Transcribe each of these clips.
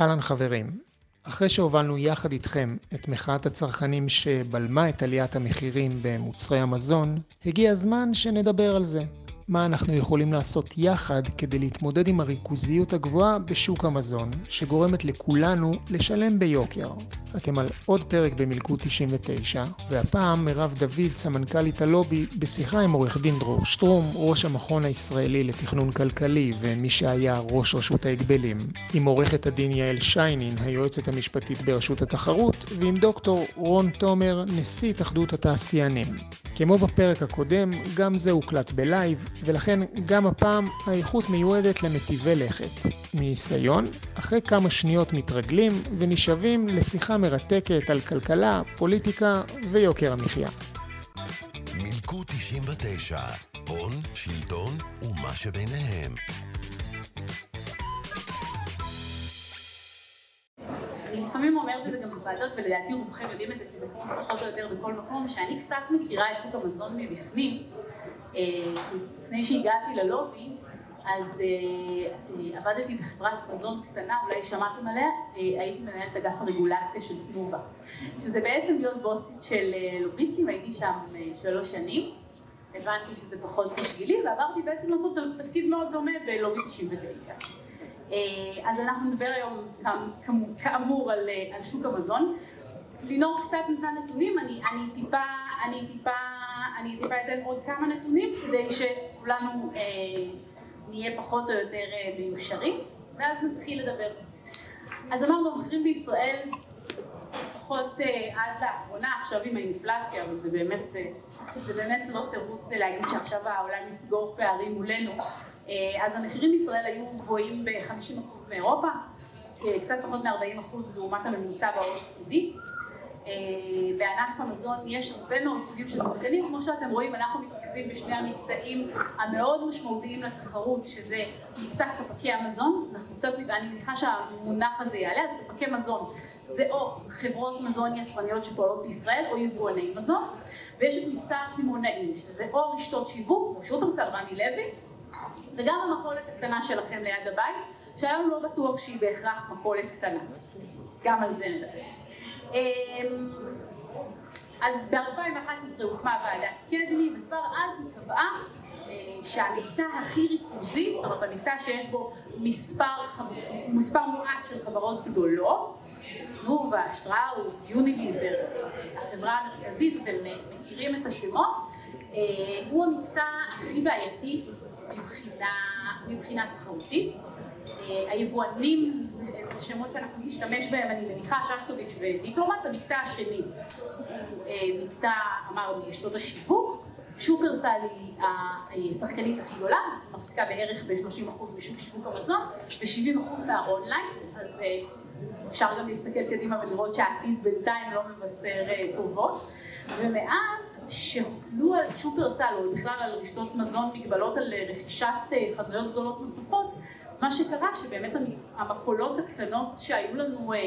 אהלן חברים, אחרי שהובלנו יחד איתכם את מחאת הצרכנים שבלמה את עליית המחירים במוצרי המזון, הגיע הזמן שנדבר על זה. מה אנחנו יכולים לעשות יחד כדי להתמודד עם הריכוזיות הגבוהה בשוק המזון, שגורמת לכולנו לשלם ביוקר. אתם על עוד פרק במלכוד 99, והפעם מירב דוד, סמנכ"לית הלובי, בשיחה עם עורך דין דרור שטרום, ראש המכון הישראלי לתכנון כלכלי ומי שהיה ראש רשות ההגבלים, עם עורכת הדין יעל שיינין, היועצת המשפטית ברשות התחרות, ועם דוקטור רון תומר, נשיא התאחדות התעשיינים. כמו בפרק הקודם, גם זה הוקלט בלייב, ולכן גם הפעם האיכות מיועדת למטיבי לכת. מניסיון, אחרי כמה שניות מתרגלים ונשאבים לשיחה מרתקת על כלכלה, פוליטיקה ויוקר המחיה. מילקו 99, הון, שלטון ומה שביניהם. אני לפעמים אומרת את זה גם בוועדות, ולדעתי רובכם יודעים את זה, כי זה פחות או יותר בכל מקום, שאני קצת מכירה את שוק המזון מבפנים. אה, לפני שהגעתי ללובי, אז אה, אה, עבדתי בחברת מזון קטנה, אולי שמעתם עליה, הייתי מנהלת אגף הרגולציה של תנובה, שזה בעצם להיות בוסית של לוביסטים, הייתי שם שלוש שנים, הבנתי שזה פחות בשבילי, ועברתי בעצם לעשות תפקיד מאוד דומה בלובי 99. אז אנחנו נדבר היום כאמור על, על שוק המזון. לינור קצת נתנה נתונים, אני, אני טיפה, אני טיפה אני טיפה אתן עוד כמה נתונים כדי שכולנו אה, נהיה פחות או יותר אה, מיושרים ואז נתחיל לדבר. אז אמרנו המחירים בישראל לפחות אה, עד לאחרונה עכשיו עם האינפלציה אבל זה באמת, אה, זה באמת לא תירוץ להגיד שעכשיו העולם יסגור פערים מולנו אה, אז המחירים בישראל היו גבוהים ב-50% מאירופה אה, קצת פחות מ-40% לעומת הממוצע ב-OECD בענף המזון יש הרבה מאוד סוגים של שחקנים, כמו שאתם רואים אנחנו מתרכזים בשני המקצעים המאוד משמעותיים לתחרות שזה מקטע ספקי המזון, אנחנו קצת, אני מניחה שהמונח הזה יעלה, אז ספקי מזון זה או חברות מזון יצרניות שפועלות בישראל או יבואני מזון. ויש את מקטע הקמעונאים שזה או רשתות שיווק כמו שופרסל רמי לוי וגם המכולת הקטנה שלכם ליד הבית שהיום לא בטוח שהיא בהכרח מכולת קטנה. גם על זה נדבר אז ב-2011 הוקמה ועדת קדמי וכבר אז היא קבעה אה, שהמקטע הכי ריכוזי, זאת אומרת המקטע שיש בו מספר, מספר מועט של חברות גדולות, תנובה, שטראוס, יוניליבר, החברה המרכזית, אתם מכירים את השמות, אה, הוא המקטע הכי בעייתי מבחינה, מבחינה תחרותית. אה, היבואנים, זה שמות שאנחנו נשתמש בהם, אני מניחה, ששטוביץ' ודיפלומט, המקטע השני הוא אה, מקטע, אמרנו, רשתות השיווק, שופרסל היא השחקנית הכי גדולה, מחזיקה בערך ב-30% משוק שיווק המזון ו-70% מהאונליין, אז אה, אפשר גם להסתכל קדימה ולראות שהעתיד בינתיים לא מבשר טובות, ומאז שהוטלו על שופרסל או בכלל על רשתות מזון מגבלות על רכישת חנויות גדולות נוספות, אז מה שקרה שבאמת המכולות הקטנות שהיו לנו אה,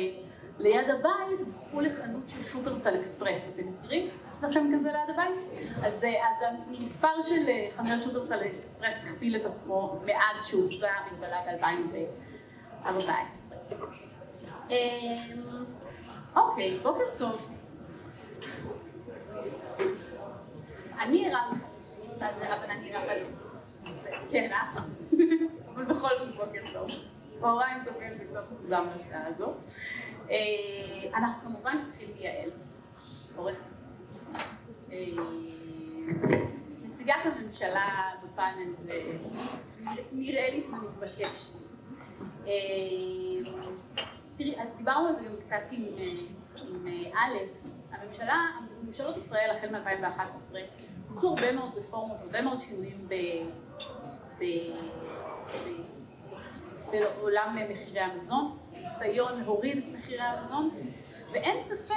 ליד הבית הפכו לחנות של שופרסל אקספרס, אתם מכירים? יש לכם כזה ליד הבית? אז, אה, אז המספר של אה, חנויות שופרסל אקספרס הכפיל את עצמו מאז שהוצבה המגבלה ב-2014. אוקיי, בוקר טוב. אני ערה אבל אני ערה כן, אה? אבל בכל זאת בוקר טוב. צהריים טובים קצת מוקדם לשעה הזו. אה, אנחנו כמובן נתחיל מיעל, עורכת. אה, נציגת הממשלה בפאנל זה נראה לי שזה מתבקש. אה, תראי, אז דיברנו על זה גם קצת עם אלכס, הממשלה, ממשלות ישראל החל מ-2011 עשו הרבה מאוד רפורמות, הרבה מאוד שינויים בעולם מחירי המזון, ניסיון להוריד את מחירי המזון, ואין ספק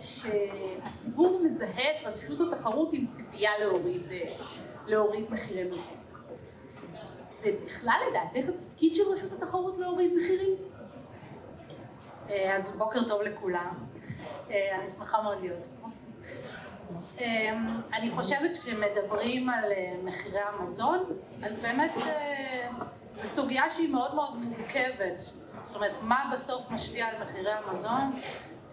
שהציבור מזהה את רשות התחרות עם ציפייה להוריד, להוריד מחירי מזון. זה בכלל לדעתך התפקיד של רשות התחרות להוריד מחירים? אה, אז בוקר טוב לכולם, אה, אני שמחה מאוד להיות פה. אמ, אני חושבת כשמדברים על אה, מחירי המזון, אז באמת אה, זו סוגיה שהיא מאוד מאוד מורכבת, זאת אומרת, מה בסוף משפיע על מחירי המזון?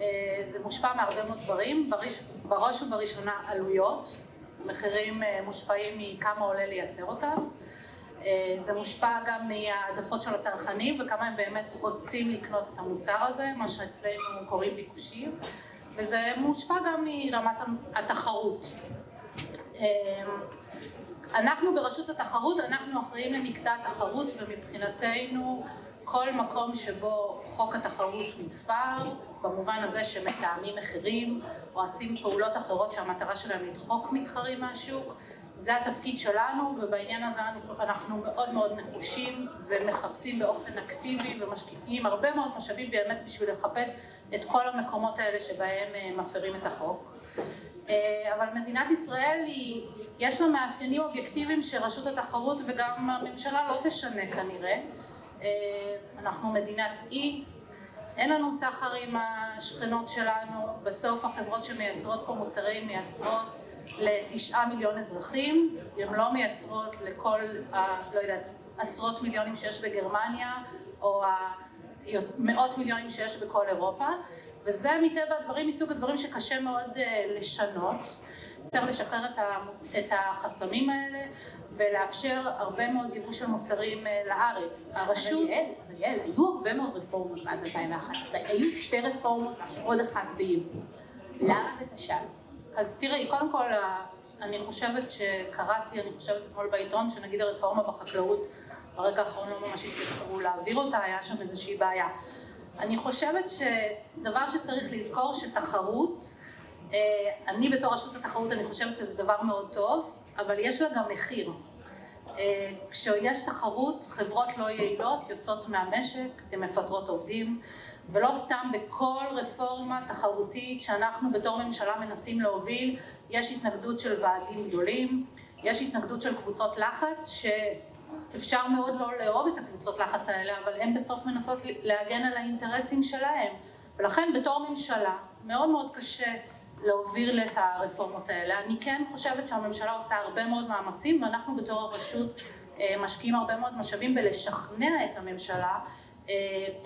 אה, זה מושפע מהרבה מאוד דברים, בראש, בראש ובראשונה עלויות, מחירים מושפעים מכמה עולה לייצר אותם, זה מושפע גם מהעדפות של הצרכנים וכמה הם באמת רוצים לקנות את המוצר הזה, מה שאצלנו קוראים ביקושים, וזה מושפע גם מרמת התחרות. אנחנו ברשות התחרות, אנחנו אחראים למקטע התחרות ומבחינתנו כל מקום שבו חוק התחרות מופר, במובן הזה שמתאמים מחירים או עושים פעולות אחרות שהמטרה שלהם לדחוק מתחרים מהשוק, זה התפקיד שלנו ובעניין הזה אנחנו מאוד מאוד נחושים ומחפשים באופן אקטיבי ומשקיעים הרבה מאוד משאבים באמת בשביל לחפש את כל המקומות האלה שבהם אה, מפרים את החוק. אה, אבל מדינת ישראל היא, יש לה מאפיינים אובייקטיביים שרשות התחרות וגם הממשלה לא תשנה כנראה. אה, אנחנו מדינת אי, אין לנו סחר עם השכנות שלנו, בסוף החברות שמייצרות פה מוצרים מייצרות לתשעה מיליון אזרחים, הן לא מייצרות לכל, ה, לא יודעת, עשרות מיליונים שיש בגרמניה או מאות מיליונים שיש בכל אירופה וזה מטבע הדברים מסוג הדברים שקשה מאוד אה, לשנות, יותר לשחרר את החסמים האלה ולאפשר הרבה מאוד יבוא של מוצרים אה, לארץ. הרשות... אבל יעל, היו הרבה מאוד רפורמות מאז 2011, היו שתי רפורמות ועוד אחת ביבוא. למה זה כשל? אז תראי, קודם כל, אני חושבת שקראתי, אני חושבת אתמול בעיתון, שנגיד הרפורמה בחקלאות, ברגע האחרון לא ממש הצליחו להעביר אותה, היה שם איזושהי בעיה. אני חושבת שדבר שצריך לזכור שתחרות, אה, אני בתור רשות התחרות אני חושבת שזה דבר מאוד טוב, אבל יש לה גם מחיר. אה, כשיש תחרות, חברות לא יעילות יוצאות מהמשק, הן מפטרות עובדים, ולא סתם בכל רפורמה תחרותית שאנחנו בתור ממשלה מנסים להוביל, יש התנגדות של ועדים גדולים, יש התנגדות של קבוצות לחץ, ש... אפשר מאוד לא לאהוב את הקבוצות לחץ האלה, אבל הן בסוף מנסות להגן על האינטרסים שלהם. ולכן בתור ממשלה מאוד מאוד קשה להוביל את הרפורמות האלה. אני כן חושבת שהממשלה עושה הרבה מאוד מאמצים, ואנחנו בתור הרשות אה, משקיעים הרבה מאוד משאבים בלשכנע את הממשלה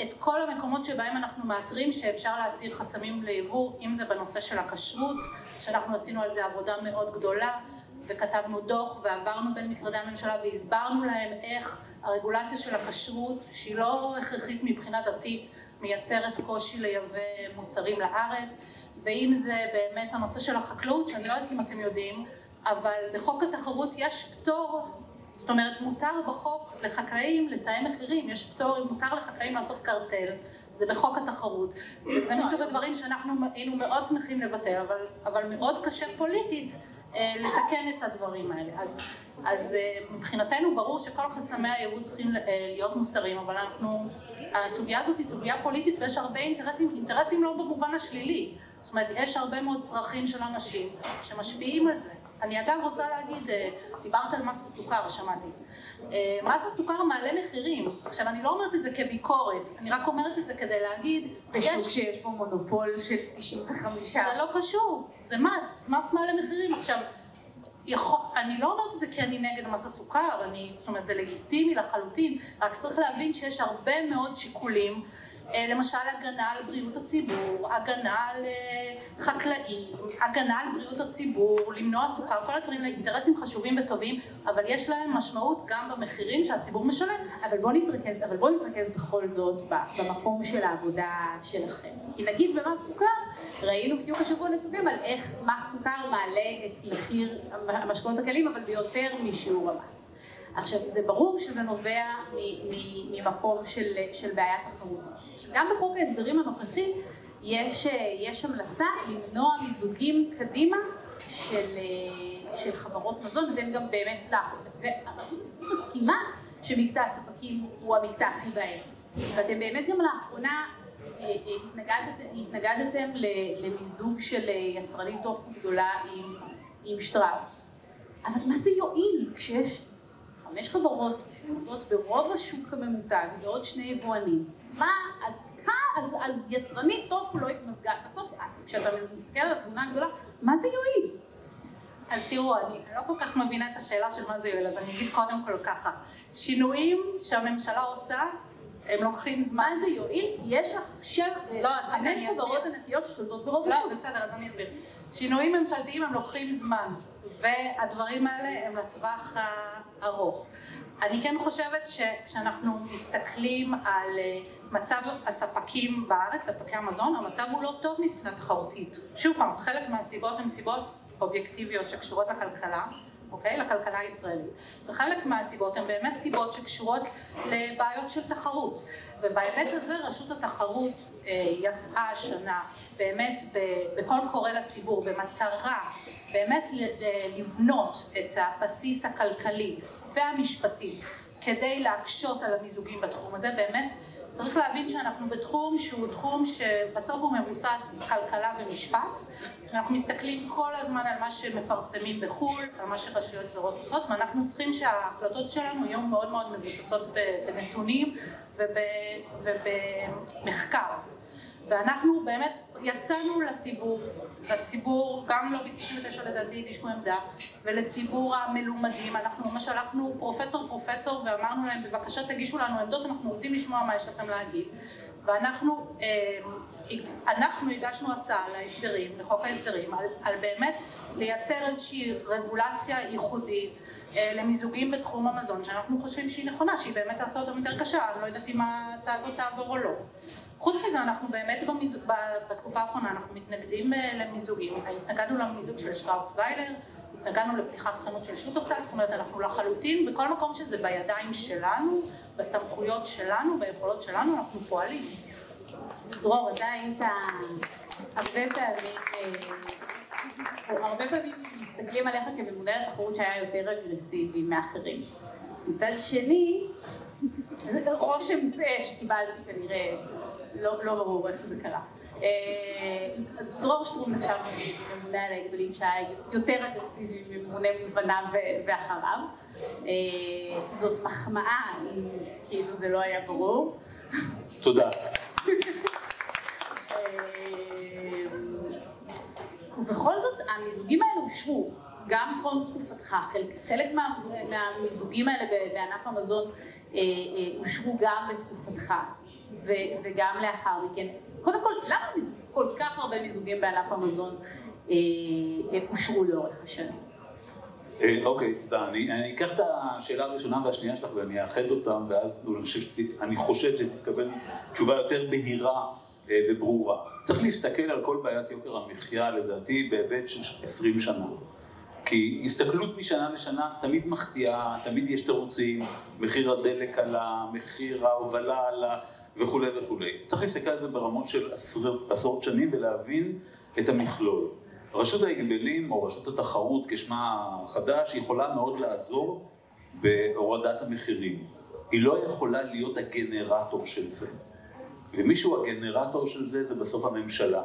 את כל המקומות שבהם אנחנו מאתרים שאפשר להסיר חסמים ליבוא, אם זה בנושא של הכשרות, שאנחנו עשינו על זה עבודה מאוד גדולה, וכתבנו דוח ועברנו בין משרדי הממשלה והסברנו להם איך הרגולציה של הכשרות, שהיא לא הכרחית מבחינה דתית, מייצרת קושי לייבא מוצרים לארץ, ואם זה באמת הנושא של החקלאות, שאני לא יודעת אם אתם יודעים, אבל בחוק התחרות יש פטור, זאת אומרת מותר בחוק לחקלאים לתאם מחירים, יש פטור, מותר לחקלאים לעשות קרטל, זה בחוק התחרות, וזה מסוג הדברים שאנחנו היינו מאוד שמחים לבטל, אבל, אבל מאוד קשה פוליטית אה, לתקן את הדברים האלה. אז, אז אה, מבחינתנו ברור שכל חסמי היבוא צריכים אה, להיות מוסריים, אבל אנחנו, הסוגיה הזאת היא סוגיה פוליטית ויש הרבה אינטרסים, אינטרסים לא במובן השלילי, זאת אומרת יש הרבה מאוד צרכים של אנשים שמשפיעים על זה. אני אגב רוצה להגיד, דיברת על מס הסוכר, שמעתי. מס הסוכר מעלה מחירים. עכשיו, אני לא אומרת את זה כביקורת, אני רק אומרת את זה כדי להגיד... בשוק יש... שיש פה מונופול של 95... זה לא קשור, זה מס, מס מעלה מחירים. עכשיו, יכול, אני לא אומרת את זה כי אני נגד מס הסוכר, אני, זאת אומרת, זה לגיטימי לחלוטין, רק צריך להבין שיש הרבה מאוד שיקולים אה, למשל הגנה על בריאות הציבור, הגנה על אה, חקלאים, הגנה על בריאות הציבור, למנוע סוכר, כל הדברים האלה אינטרסים חשובים וטובים, אבל יש להם משמעות גם במחירים שהציבור משלם. אבל בואו נתרכז, אבל בואו נתרכז בכל זאת במקום של העבודה שלכם. כי נגיד במס סוכר, ראינו בדיוק השבוע נתונים על איך מס סוכר מעלה את מחיר המשקאות הקלים, אבל ביותר משיעור המס. עכשיו, זה ברור שזה נובע ממקום של, של בעיית תחרות. גם בחוק ההסדרים הנוכחי יש, יש המלצה למנוע מיזוגים קדימה של, של חברות מזון, והם גם באמת לך. והרשות מסכימה שמקטע הספקים הוא המקטע הכי בעייתי. ואתם באמת גם לאחרונה אה, אה, התנגדתם, התנגדתם למיזוג של יצרנית טופו גדולה עם, עם שטראוס. אבל מה זה יועיל כשיש חמש חברות שעובדות ברוב השוק הממותג ועוד שני יבואנים, מה, אז אז, אז יצרנית טוב לא התמזגה, בסוף כשאתה מסתכל על התמונה הגדולה, מה זה יועיל? אז תראו, אני לא כל כך מבינה את השאלה של מה זה יועיל, אז אני אגיד קודם כל ככה, שינויים שהממשלה עושה הם לוקחים זמן. מה זה יועיל? כי יש עכשיו לא, חמש חברות. ענקיות ששולטות ברוב לא, השוק. בסדר, אז אני אסביר. שינויים ממשלתיים הם לוקחים זמן, והדברים האלה הם לטווח הארוך. אני כן חושבת שכשאנחנו מסתכלים על אה, מצב הספקים בארץ, ספקי המזון, המצב הוא לא טוב מבחינה תחרותית. שוב פעם, חלק מהסיבות הן סיבות אובייקטיביות שקשורות לכלכלה, אוקיי? לכלכלה הישראלית. וחלק מהסיבות הן באמת סיבות שקשורות לבעיות של תחרות. ובהיבט הזה רשות התחרות אה, יצאה השנה באמת בקול קורא לציבור במטרה באמת ל- לבנות את הבסיס הכלכלי והמשפטי כדי להקשות על המיזוגים בתחום הזה באמת צריך להבין שאנחנו בתחום שהוא תחום שבסוף הוא מבוסס כלכלה ומשפט. אנחנו מסתכלים כל הזמן על מה שמפרסמים בחו"ל, על מה שרשויות זרות עושות ואנחנו צריכים שההחלטות שלנו יהיו מאוד מאוד מבוססות בנתונים וב- ובמחקר ואנחנו באמת יצאנו לציבור, לציבור, גם לובי 99 לדעתי הגישו עמדה, ולציבור המלומדים, אנחנו ממש הלכנו פרופסור פרופסור ואמרנו להם בבקשה תגישו לנו עמדות, אנחנו רוצים לשמוע מה יש לכם להגיד, ואנחנו אה, אנחנו הגשנו הצעה להסדרים, לחוק ההסדרים, על, על באמת לייצר איזושהי רגולציה ייחודית אה, למיזוגים בתחום המזון, שאנחנו חושבים שהיא נכונה, שהיא באמת תעשה אותם יותר קשה, אני לא יודעת אם ההצעה הזאת תעבור או לא. חוץ מזה אנחנו באמת במיזוג, בתקופה האחרונה אנחנו מתנגדים אה, למיזוגים, התנגדנו למיזוג של שטראוס ויילר, התנגדנו לפתיחת חנות של שופרסל, זאת אומרת אנחנו לחלוטין בכל מקום שזה בידיים שלנו, בסמכויות שלנו, ביכולות שלנו, אנחנו פועלים. דרור, אתה היית הרבה פעמים, אה, הרבה פעמים מסתכלים עליך כממונה לתחרות שהיה יותר אגרסיבי מאחרים. מצד שני, רושם אה, שקיבלתי כנראה, לא לא ברור איך זה קרה. אה, אז דרור שטרום נחשב ממונה על ההגבלים שהיה יותר אגרסיבי מממונה מלבניו ואחריו. אה, זאת מחמאה, אם כאילו זה לא היה ברור. תודה. ובכל זאת המיזוגים האלה אושרו, גם טרום תקופתך, חלק, חלק מה, מהמיזוגים האלה בענף המזון אה, אה, אושרו גם בתקופתך וגם לאחר מכן. קודם כל, למה כל כך הרבה מיזוגים בענף המזון אה, אה, אושרו לאורך השנים? אה, אוקיי, תודה. אני אקח את השאלה הראשונה והשנייה שלך ואני אאחד אותם, ואז שת- אני חושב שתתקבל תשובה יותר בהירה אה, וברורה. צריך להסתכל על כל בעיית יוקר המחיה, לדעתי, בהיבט של 20 שנה. כי הסתכלות משנה לשנה תמיד מחטיאה, תמיד יש תירוצים, מחיר הדלק עלה, מחיר ההובלה עלה וכולי וכולי. צריך להסתכל על זה ברמות של עשרות, עשרות שנים ולהבין את המכלול. רשות ההגבלים או רשות התחרות כשמה החדש יכולה מאוד לעזור בהורדת המחירים. היא לא יכולה להיות הגנרטור של זה. ומי שהוא הגנרטור של זה זה בסוף הממשלה.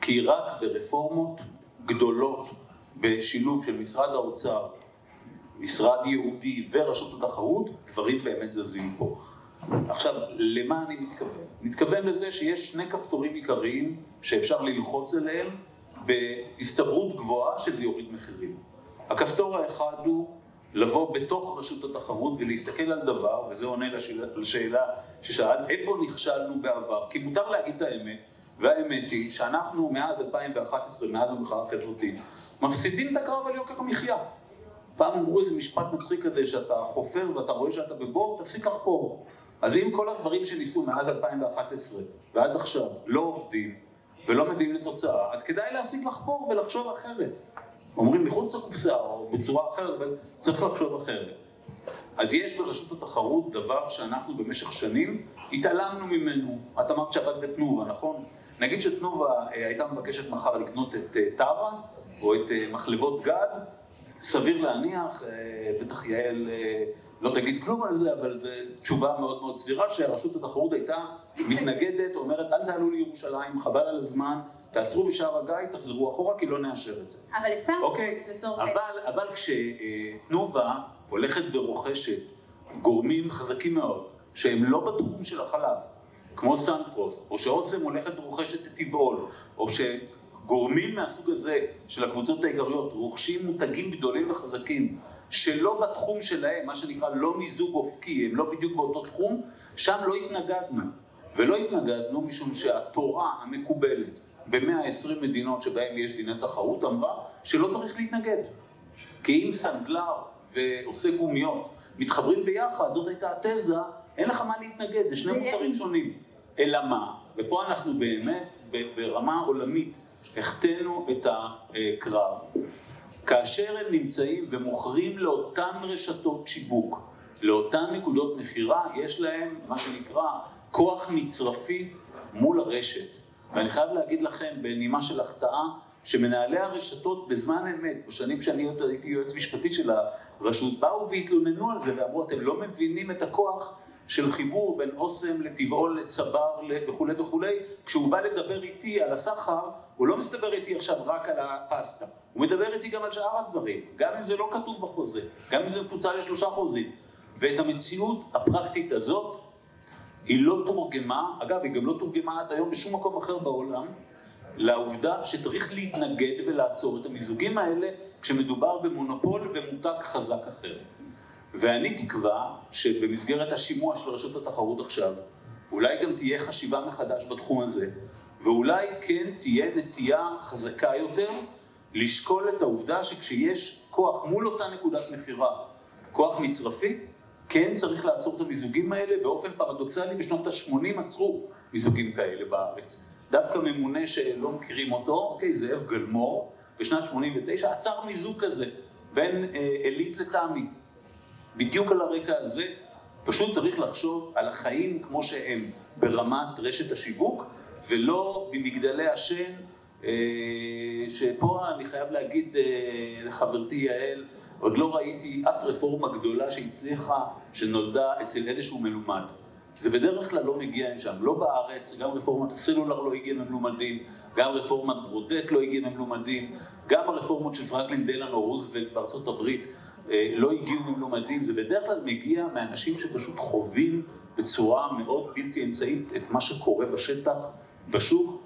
כי רק ברפורמות גדולות בשילוב של משרד האוצר, משרד ייעודי ורשות התחרות, דברים באמת זזים פה. עכשיו, למה אני מתכוון? מתכוון לזה שיש שני כפתורים עיקריים שאפשר ללחוץ עליהם בהסתברות גבוהה שזה יוריד מחירים. הכפתור האחד הוא לבוא בתוך רשות התחרות ולהסתכל על דבר, וזה עונה לשאלה, לשאלה ששאלת, איפה נכשלנו בעבר? כי מותר להגיד את האמת, והאמת היא שאנחנו מאז 2011, מאז המחאה החברתית, מפסידים את הקרב על יוקר המחיה. פעם אמרו איזה משפט מצחיק כזה, שאתה חופר ואתה רואה שאתה בבור, תפסיק לחפור. אז אם כל הדברים שניסו מאז 2011 ועד עכשיו לא עובדים ולא מביאים לתוצאה, אז כדאי להפסיק לחפור ולחשוב אחרת. אומרים מחוץ לקופסה או בצורה אחרת, אבל צריך לחשוב אחרת. אז יש ברשות התחרות דבר שאנחנו במשך שנים התעלמנו ממנו. את אמרת שעבדת בתנובה, נכון? נגיד שתנובה אה, הייתה מבקשת מחר לקנות את אה, טרה או את אה, מחלבות גד, סביר להניח, בטח יעל לא תגיד כלום על זה, אבל זו תשובה מאוד מאוד סבירה, שרשות התחרות הייתה מתנגדת, אומרת אל תעלו לירושלים, חבל על הזמן, תעצרו בשער הגיא, תחזרו אחורה כי לא נאשר את זה. אבל את סמפוס אוקיי, לצורך אבל, אבל כשתנובה הולכת ורוכשת גורמים חזקים מאוד, שהם לא בתחום של החלב, כמו סנפרוסט, או שאוסם הולכת ורוכשת את טבעול, או שגורמים מהסוג הזה של הקבוצות העיקריות רוכשים מותגים גדולים וחזקים, שלא בתחום שלהם, מה שנקרא לא מיזוג אופקי, הם לא בדיוק באותו תחום, שם לא התנגדנו. ולא התנגדנו משום שהתורה המקובלת ב-120 מדינות שבהן יש דיני תחרות אמרה שלא צריך להתנגד. כי אם סנדלר ועושה גומיות מתחברים ביחד, זאת הייתה התזה, אין לך מה להתנגד, זה שני מוצרים שונים. אלא מה? ופה אנחנו באמת ברמה עולמית החטאנו את הקרב. כאשר הם נמצאים ומוכרים לאותן רשתות שיווק, לאותן נקודות מכירה, יש להם מה שנקרא כוח מצרפי מול הרשת. ואני חייב להגיד לכם, בנימה של החטאה, שמנהלי הרשתות בזמן אמת, בשנים שאני הייתי יועץ משפטי של הרשות, באו והתלוננו על זה ואמרו, אתם לא מבינים את הכוח של חיבור בין אוסם לטבעול לצבר וכולי וכולי, כשהוא בא לדבר איתי על הסחר, הוא לא מסתבר איתי עכשיו רק על הפסטה, הוא מדבר איתי גם על שאר הדברים, גם אם זה לא כתוב בחוזה, גם אם זה מפוצל לשלושה חוזים. ואת המציאות הפרקטית הזאת, היא לא תורגמה, אגב, היא גם לא תורגמה עד היום בשום מקום אחר בעולם, לעובדה שצריך להתנגד ולעצור את המיזוגים האלה כשמדובר במונופול ומותג חזק אחר. ואני תקווה שבמסגרת השימוע של רשות התחרות עכשיו, אולי גם תהיה חשיבה מחדש בתחום הזה, ואולי כן תהיה נטייה חזקה יותר לשקול את העובדה שכשיש כוח מול אותה נקודת מכירה, כוח מצרפי, כן צריך לעצור את המיזוגים האלה, באופן פרדוקסלי בשנות ה-80 עצרו מיזוגים כאלה בארץ. דווקא ממונה שלא מכירים אותו, אוקיי, זאב גלמור, בשנת 89 עצר מיזוג כזה בין אה, עילית לתמי. בדיוק על הרקע הזה, פשוט צריך לחשוב על החיים כמו שהם ברמת רשת השיווק, ולא במגדלי השן, אה, שפה אני חייב להגיד אה, לחברתי יעל, עוד לא ראיתי אף רפורמה גדולה שהצליחה, שנולדה אצל איזשהו מלומד. זה בדרך כלל לא מגיע משם, לא בארץ, גם רפורמת הסלולר לא הגיעה ממלומדים, גם רפורמת ברודט לא הגיעה ממלומדים, גם הרפורמות של פרנקלין דלנו רוזוולט בארצות הברית לא הגיעו ממלומדים, זה בדרך כלל מגיע מאנשים שפשוט חווים בצורה מאוד בלתי אמצעית את מה שקורה בשטח, בשוק.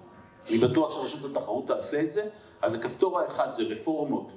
אני בטוח שרשות התחרות תעשה את זה. אז הכפתור האחד זה רפורמות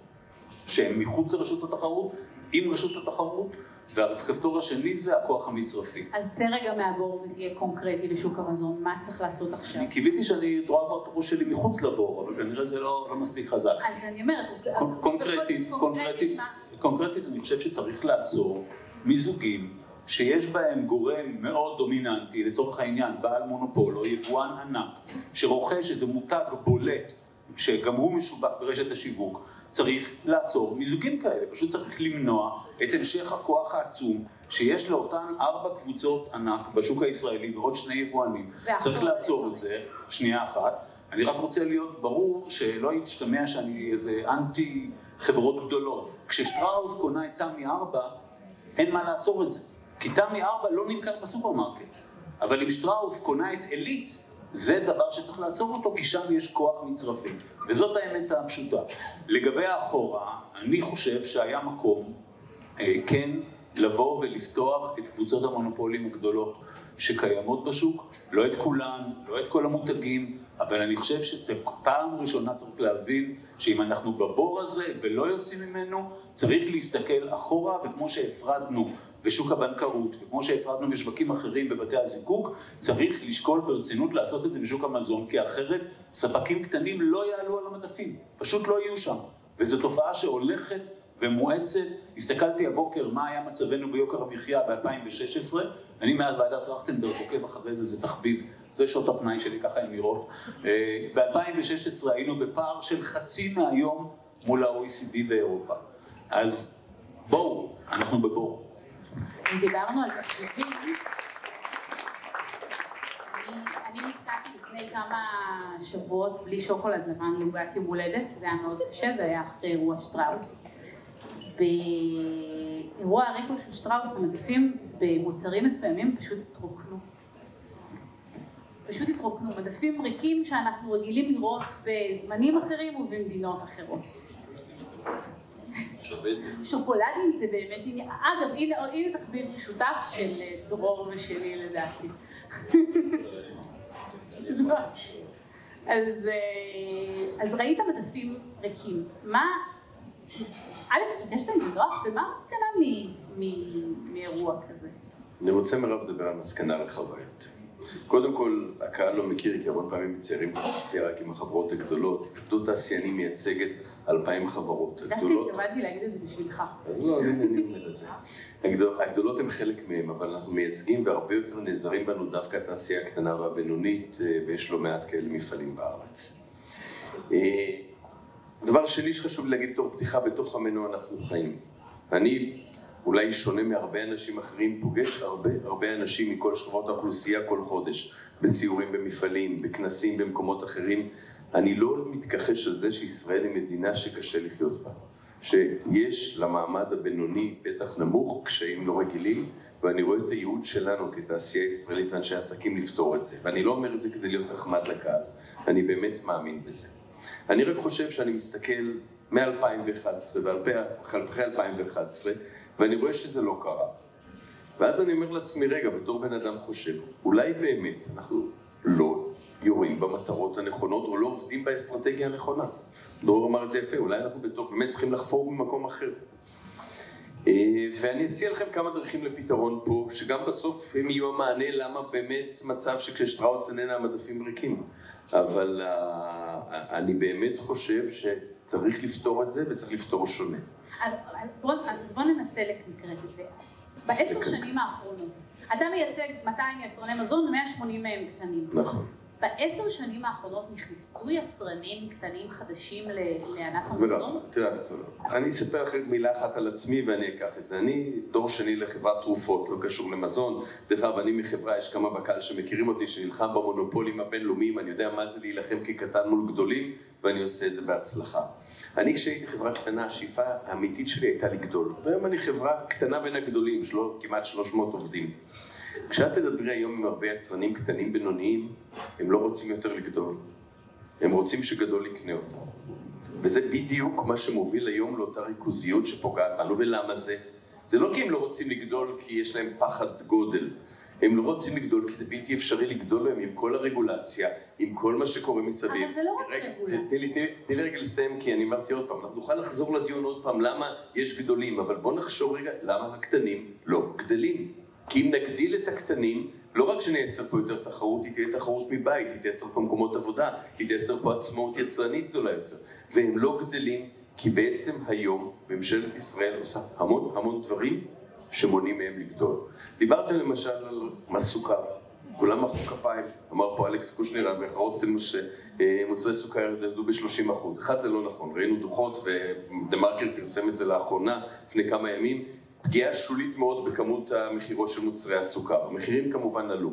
שהן מחוץ לרשות התחרות, עם רשות התחרות, והכפתור השני זה הכוח המצרפי. אז צא רגע מהבור ותהיה קונקרטי לשוק המזון, מה צריך לעשות עכשיו? אני קיוויתי שאני רואה כבר את הראש שלי מחוץ לבור, אבל כנראה זה לא, לא מספיק חזק. אז אני אומרת, קונקרטית, קונקרטית, קונקרטית אני חושב שצריך לעצור מיזוגים שיש בהם גורם מאוד דומיננטי, לצורך העניין בעל מונופול או יבואן ענק, שרוכש איזה מותג בולט, שגם הוא משווק ברשת השיווק, צריך לעצור מיזוגים כאלה, פשוט צריך למנוע את המשך הכוח העצום שיש לאותן ארבע קבוצות ענק בשוק הישראלי ועוד שני יבואנים. צריך לעצור את זה, שנייה אחת. אני רק רוצה להיות ברור שלא ישתמע שאני איזה אנטי חברות גדולות. כששטראוס קונה את תמי ארבע, אין מה לעצור את זה. כי תמי ארבע לא נמכר בסופרמרקט. אבל אם שטראוס קונה את עילית, זה דבר שצריך לעצור אותו, כי שם יש כוח מצרפי. וזאת האמת הפשוטה. לגבי האחורה, אני חושב שהיה מקום, אה, כן, לבוא ולפתוח את קבוצות המונופולים הגדולות שקיימות בשוק, לא את כולן, לא את כל המותגים, אבל אני חושב שפעם ראשונה צריך להבין שאם אנחנו בבור הזה ולא יוצאים ממנו, צריך להסתכל אחורה, וכמו שהפרדנו בשוק הבנקאות, וכמו שהפרדנו בשווקים אחרים בבתי הזיקוק, צריך לשקול ברצינות לעשות את זה בשוק המזון, כי אחרת ספקים קטנים לא יעלו על המדפים, פשוט לא יהיו שם. וזו תופעה שהולכת ומואצת. הסתכלתי הבוקר מה היה מצבנו ביוקר המחיה ב-2016, אני מאז ועדת טרכטנברג עוקב אחרי זה, זה תחביב, זה שעות הפנאי שלי, ככה הן נראות. אה, ב-2016 היינו בפער של חצי מהיום מול ה-OECD ואירופה. אז בואו, אנחנו בבור. אם דיברנו על תקציבים, אני נתקעתי לפני כמה שבועות בלי שוקולד לבן לעוגת יום הולדת, זה היה מאוד קשה, זה היה אחרי אירוע שטראוס. באירוע הריקו של שטראוס המדפים במוצרים מסוימים פשוט התרוקנו. פשוט התרוקנו, מדפים ריקים שאנחנו רגילים לראות בזמנים אחרים ובמדינות אחרות. שוקולדים זה באמת עניין, אגב הנה, הנה תחביב משותף של דרור ושלי לדעתי. אז, אז ראית מדפים ריקים, מה, א', עם זה נוח, ומה המסקנה מאירוע כזה? אני רוצה מירב לדבר על מסקנה רחבה יותר. קודם כל, הקהל לא מכיר, כי הרבה פעמים מציירים את רק עם החברות הגדולות. התאחדות תעשיינים מייצגת אלפיים חברות. דווקא התכוונתי להגיד את זה בשבילך. אז לא, אז הנה אני אומר את זה. הגדולות הן חלק מהם, אבל אנחנו מייצגים והרבה יותר נעזרים בנו דווקא התעשייה הקטנה והבינונית, אה, ויש לא מעט כאלה מפעלים בארץ. דבר שני שחשוב להגיד בתור פתיחה, בתוך עמנו אנחנו חיים. אני אולי שונה מהרבה אנשים אחרים, פוגש הרבה הרבה אנשים מכל שכבות האוכלוסייה כל חודש, בסיורים במפעלים, בכנסים במקומות אחרים. אני לא מתכחש על זה שישראל היא מדינה שקשה לחיות בה. שיש למעמד הבינוני בטח נמוך, קשיים לא רגילים, ואני רואה את הייעוד שלנו כתעשייה ישראלית ואנשי עסקים לפתור את זה. ואני לא אומר את זה כדי להיות נחמד לקהל, אני באמת מאמין בזה. אני רק חושב שאני מסתכל מ-2011 ואחרי 2011 ואני רואה שזה לא קרה. ואז אני אומר לעצמי, רגע, בתור בן אדם חושב, אולי באמת אנחנו לא יורים במטרות הנכונות או לא עובדים באסטרטגיה הנכונה. דרור אמר את זה יפה, אולי אנחנו בתור, באמת צריכים לחפור במקום אחר. אה, ואני אציע לכם כמה דרכים לפתרון פה, שגם בסוף הם יהיו המענה למה באמת מצב שכששטראוס איננה המדפים ריקים. אבל uh, אני באמת חושב שצריך לפתור את זה וצריך לפתור שונה. אז בוא, בוא ננסה לקראת את זה. בעשר שנים האחרונות, אתה מייצג 200 יצרני מזון, 180 מהם קטנים. נכון. בעשר שנים האחרונות נכנסו יצרנים קטנים חדשים לענף המזון? תראה, אני אספר לך מילה אחת על עצמי ואני אקח את זה. אני דור שני לחברת תרופות, לא קשור למזון. דרך אגב, אני מחברה, יש כמה בקהל שמכירים אותי, שנלחם במונופולים הבינלאומיים, אני יודע מה זה להילחם כקטן מול גדולים, ואני עושה את זה בהצלחה. אני כשהייתי חברה קטנה, השאיפה האמיתית שלי הייתה לגדול. והיום אני חברה קטנה בין הגדולים, כמעט 300 עובדים. כשאת תדברי היום עם הרבה יצרנים קטנים בינוניים, הם לא רוצים יותר לגדול. הם רוצים שגדול יקנה אותם. וזה בדיוק מה שמוביל היום לאותה ריכוזיות שפוגעת בנו. ולמה זה? זה לא כי הם לא רוצים לגדול כי יש להם פחד גודל. הם לא רוצים לגדול כי זה בלתי אפשרי לגדול להם עם כל הרגולציה, עם כל מה שקורה מסביב. אבל זה לא רק רגולציה. תני לי רגע לסיים כי אני אמרתי עוד פעם, אנחנו נוכל לחזור לדיון עוד פעם למה יש גדולים, אבל בואו נחשוב רגע למה הקטנים לא גדלים. כי אם נגדיל את הקטנים, לא רק שנייצר פה יותר תחרות, היא תהיה תחרות מבית, היא תייצר פה מקומות עבודה, היא תייצר פה עצמאות יצרנית גדולה יותר. והם לא גדלים כי בעצם היום ממשלת ישראל עושה המון המון דברים שמונעים מהם לגדול. דיברתם למשל על מס סוכר, כולם מחאו כפיים, אמר פה אלכס קושניר, המחאות שמוצרי סוכר ירדו ב-30 אחוז. אחד זה לא נכון, ראינו דוחות ודה מרקר פרסם את זה לאחרונה, לפני כמה ימים, פגיעה שולית מאוד בכמות המכירות של מוצרי הסוכר. המחירים כמובן עלו.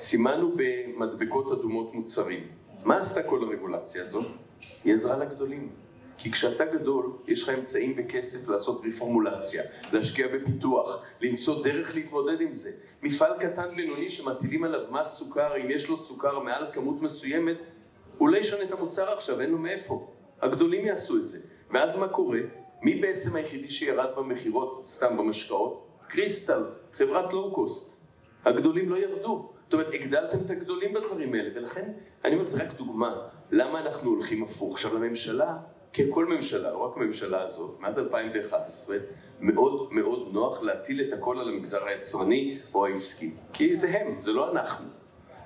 סימנו במדבקות אדומות מוצרים. מה עשתה כל הרגולציה הזאת? היא עזרה לגדולים. כי כשאתה גדול, יש לך אמצעים וכסף לעשות רפורמולציה, להשקיע בפיתוח, למצוא דרך להתמודד עם זה. מפעל קטן בינוני שמטילים עליו מס סוכר, אם יש לו סוכר מעל כמות מסוימת, הוא לא ישנה את המוצר עכשיו, אין לו מאיפה. הגדולים יעשו את זה. ואז מה קורה? מי בעצם היחידי שירד במכירות, סתם במשקאות? קריסטל, חברת לואו-קוסט. הגדולים לא ירדו. זאת אומרת, הגדלתם את הגדולים בדברים האלה, ולכן, אני אומר, זה רק דוגמה. למה אנחנו הולכים הפוך? עכשיו, לממשלה, ככל ממשלה, לא רק הממשלה הזאת, מאז 2011, מאוד מאוד נוח להטיל את הכל על המגזר היצרני או העסקי. כי זה הם, זה לא אנחנו.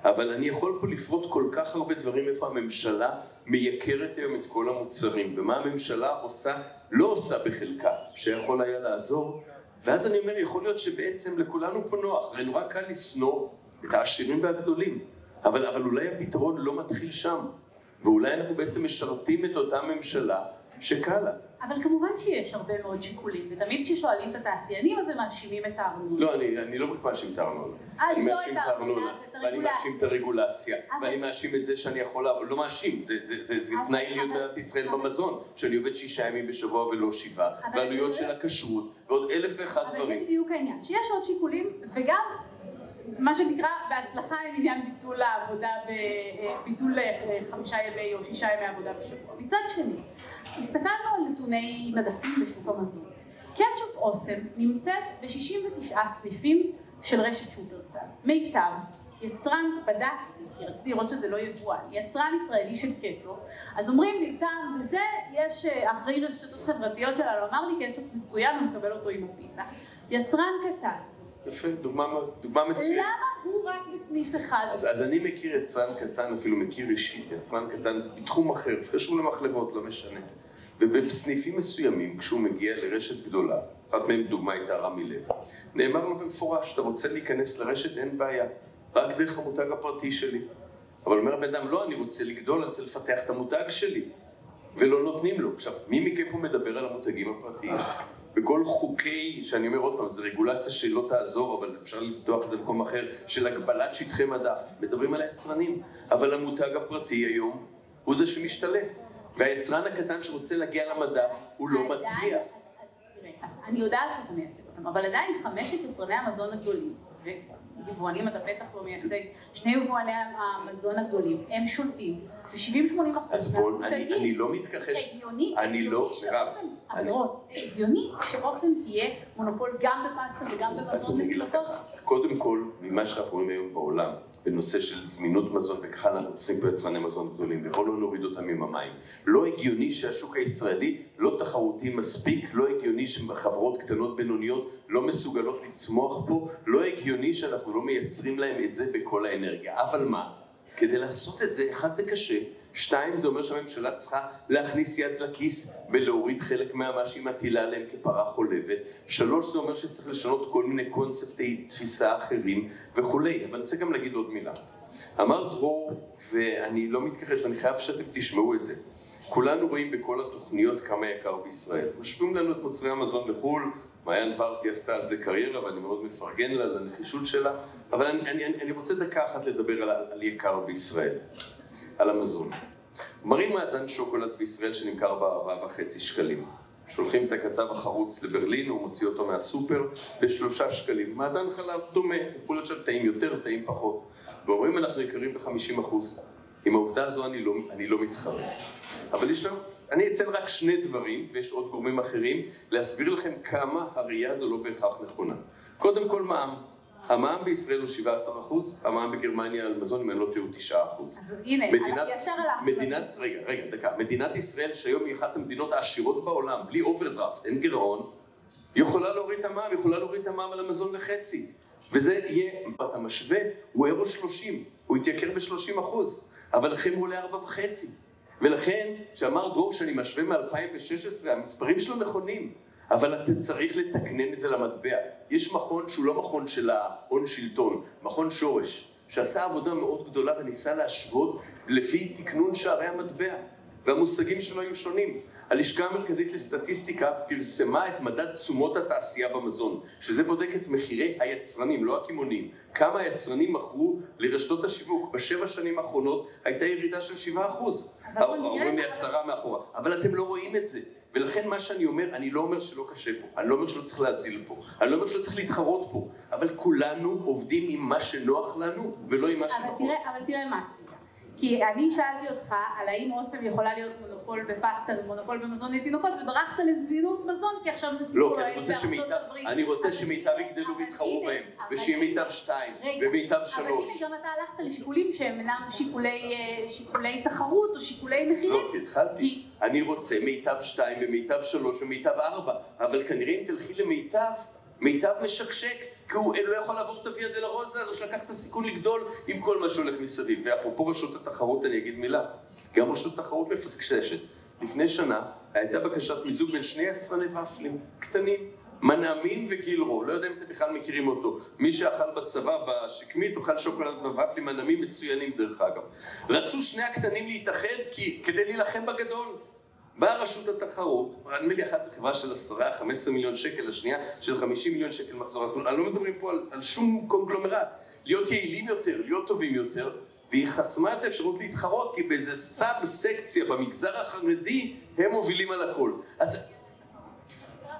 אבל אני יכול פה לפרוט כל כך הרבה דברים איפה הממשלה מייקרת היום את כל המוצרים, ומה הממשלה עושה, לא עושה בחלקה, שיכול היה לעזור. ואז אני אומר, יכול להיות שבעצם לכולנו פה נוח, הרי נורא קל לשנוא את העשירים והגדולים, אבל, אבל אולי הפתרון לא מתחיל שם, ואולי אנחנו בעצם משרתים את אותה ממשלה שקל לה. אבל כמובן שיש הרבה מאוד שיקולים, ותמיד כששואלים את התעשיינים אז הם מאשימים את הארנונה. לא, אני, אני לא מאשים את הארנונה. אני לא מאשים את הארנונה, ואני מאשים את הרגולציה, ואני מאשים את זה שאני יכול לעבוד, לא מאשים, זה, זה, זה, זה תנאי להיות במדינת ישראל במזון, שאני עובד שישה ימים בשבוע ולא שבעה, ועלויות של הכשרות, ועוד אלף ואחד דברים. אבל זה בדיוק העניין, שיש עוד שיקולים, וגם מה שנקרא בהצלחה עם עניין ביטול העבודה, ביטול אה, חמישה ימי או שישה ימי עבודה בשבוע. מצד שני, הסתכלנו על נתוני מדפים בשוק המזון. קטשופ אוסם נמצאת ב-69 סניפים של רשת שופרסל. מיטב יצרן, בדקתי, כי רציתי לראות שזה לא יבואן, יצרן ישראלי של קטו, אז אומרים לי, טעם וזה, יש אה, אחראי רשתות חברתיות שלנו, אמר לי קטשופ מצוין, הוא מקבל אותו עם הפיצה. יצרן קטן. יפה, דוגמה, דוגמה מצוינת. למה הוא רק בסניף אחד? אז, אז אני מכיר יצרן קטן, אפילו מכיר אישית, יצרן קטן בתחום אחר, שקשור למחלבות, לא משנה. ובסניפים מסוימים, כשהוא מגיע לרשת גדולה, אחת מהן דוגמה הייתה רמי לב, נאמר לו במפורש, אתה רוצה להיכנס לרשת, אין בעיה, רק דרך המותג הפרטי שלי. אבל אומר הבן אדם, לא, אני רוצה לגדול, אני רוצה לפתח את המותג שלי. ולא נותנים לו. עכשיו, מי מכם פה מדבר על המותגים הפרטיים? בכל חוקי, שאני אומר עוד פעם, זו רגולציה שלא תעזור, אבל אפשר לפתוח את זה במקום אחר, של הגבלת שטחי מדף. מדברים על היצרנים, אבל המותג הפרטי היום הוא זה שמשתלט. והיצרן הקטן שרוצה להגיע למדף, הוא לא מצליח. אני יודעת שאתה מייצג אותם, אבל עדיין חמשת יצרני המזון הגדולים, ויבואנים אתה בטח לא מייצג, שני יבואני המזון הגדולים, הם שולטים. ב-70-80 אחוז אז בואו, אני, אני לא מתכחש, הגיוני, אני לא, מירב, הגיוני שאופן תהיה מונופול גם בפסטה וגם במזון לתינוקות. קודם כל, ממה שאנחנו רואים היום בעולם, בנושא של זמינות מזון, וכאן אנחנו צריכים פה יצרני מזון גדולים, ובואו לא נוריד אותם עם המים. לא הגיוני שהשוק הישראלי לא תחרותי מספיק, לא הגיוני שחברות קטנות בינוניות לא מסוגלות לצמוח פה, לא הגיוני שאנחנו לא מייצרים להם את זה בכל האנרגיה. אבל מה? כדי לעשות את זה, אחד זה קשה, שתיים זה אומר שהממשלה צריכה להכניס יד לכיס ולהוריד חלק מהמה שהיא מטילה עליהם כפרה חולבת, שלוש זה אומר שצריך לשנות כל מיני קונספטי תפיסה אחרים וכולי, אבל אני רוצה גם להגיד עוד מילה. אמר דרור, ואני לא מתכחש ואני חייב שאתם תשמעו את זה, כולנו רואים בכל התוכניות כמה יקר בישראל, משווים לנו את מוצרי המזון לחו"ל, מעיין פרטי עשתה על זה קריירה ואני מאוד מפרגן לה, לנחישות שלה, אבל אני, אני, אני רוצה דקה אחת לדבר על, על יקר בישראל, על המזון. מראים מעדן שוקולד בישראל שנמכר בארבעה וחצי שקלים. שולחים את הכתב החרוץ לברלין, הוא מוציא אותו מהסופר בשלושה שקלים. מעדן חלב דומה, יכול להיות שם טעים יותר, טעים פחות. ואומרים אנחנו יקרים ב-50 אחוז. עם העובדה הזו אני לא, אני לא מתחרט. אבל יש לנו, אני אציין רק שני דברים, ויש עוד גורמים אחרים, להסביר לכם כמה הראייה הזו לא בהכרח נכונה. קודם כל מע"מ. המע"מ בישראל הוא 17 אחוז, המע"מ בגרמניה על מזון, אם אני לא טועה, הוא 9 אחוז. אז הנה, ישר הלכנו. מדינת, רגע, רגע, דקה. מדינת ישראל, שהיום היא אחת המדינות העשירות בעולם, בלי אוברדרפט, אין גירעון, יכולה להוריד את המע"מ, יכולה להוריד את המע"מ על המזון לחצי. וזה יהיה, אתה משווה, הוא אירו 30, הוא יתייקר ב-30 אחוז, אבל לכם הוא עולה 4 וחצי. ולכן, כשאמר דרור שאני משווה מ-2016, המספרים שלו נכונים. אבל אתה צריך לתקנן את זה למטבע. יש מכון שהוא לא מכון של ההון שלטון, מכון שורש, שעשה עבודה מאוד גדולה וניסה להשוות לפי תקנון שערי המטבע, והמושגים שלו היו שונים. הלשכה המרכזית לסטטיסטיקה פרסמה את מדד תשומות התעשייה במזון, שזה בודק את מחירי היצרנים, לא הקמעונאים. כמה היצרנים מכרו לרשתות השיווק. בשבע שנים האחרונות הייתה ירידה של שבעה אחוז. אומרים לי עשרה מאחורה. אבל אתם לא רואים את זה. ולכן מה שאני אומר, אני לא אומר שלא קשה פה, אני לא אומר שלא צריך להזיל פה, אני לא אומר שלא צריך להתחרות פה, אבל כולנו עובדים עם מה שנוח לנו ולא עם מה אבל שנכון. תראה, אבל תראה מה. כי אני שאלתי אותך על האם אוסם יכולה להיות מונופול בפסטה ומונופול במזון לתינוקות וברחת לזמינות מזון כי עכשיו זה סיפור לא, אני רוצה שמיטב, הברית. אני רוצה אבל- שמיטב יגדלו אבל ויתחרו בהם, אבל ושיהיה. מיטב שתיים, ומיטב אבל שלוש. הנה גם אתה הלכת לשיקולים שהם אינם שיקולי, אה, שיקולי תחרות או שיקולי מחירים. לא, כי התחלתי. אני רוצה מיטב שתיים ומיטב שלוש ומיטב ארבע, אבל כנראה אם תלכי למיטב, מיטב משקשק, כי הוא לא יכול לעבור את הוויה דלרוזה הזו שלקח את הסיכון לגדול עם כל מה שהולך מסביב. ואפרופו רשות התחרות אני אגיד מילה, גם רשות התחרות מפסקששת. לפני שנה הייתה בקשת מיזוג בין שני יצרני ופלים קטנים, מנעמים וגילרו, לא יודע אם אתם בכלל מכירים אותו. מי שאכל בצבא בשקמית אוכל שוקולד וופלים מנעמים מצוינים דרך אגב. רצו שני הקטנים להתאחד כי, כדי להילחם בגדול. באה רשות התחרות, נדמה לי אחת זו חברה של עשרה, חמש עשרה מיליון שקל, השנייה של חמישים מיליון שקל מחזור, אנחנו לא מדברים פה על, על שום קונגלומרט, להיות יעילים יותר, להיות טובים יותר, והיא חסמה את האפשרות להתחרות, כי באיזה סאב סקציה במגזר החרדי, הם מובילים על הכל. אז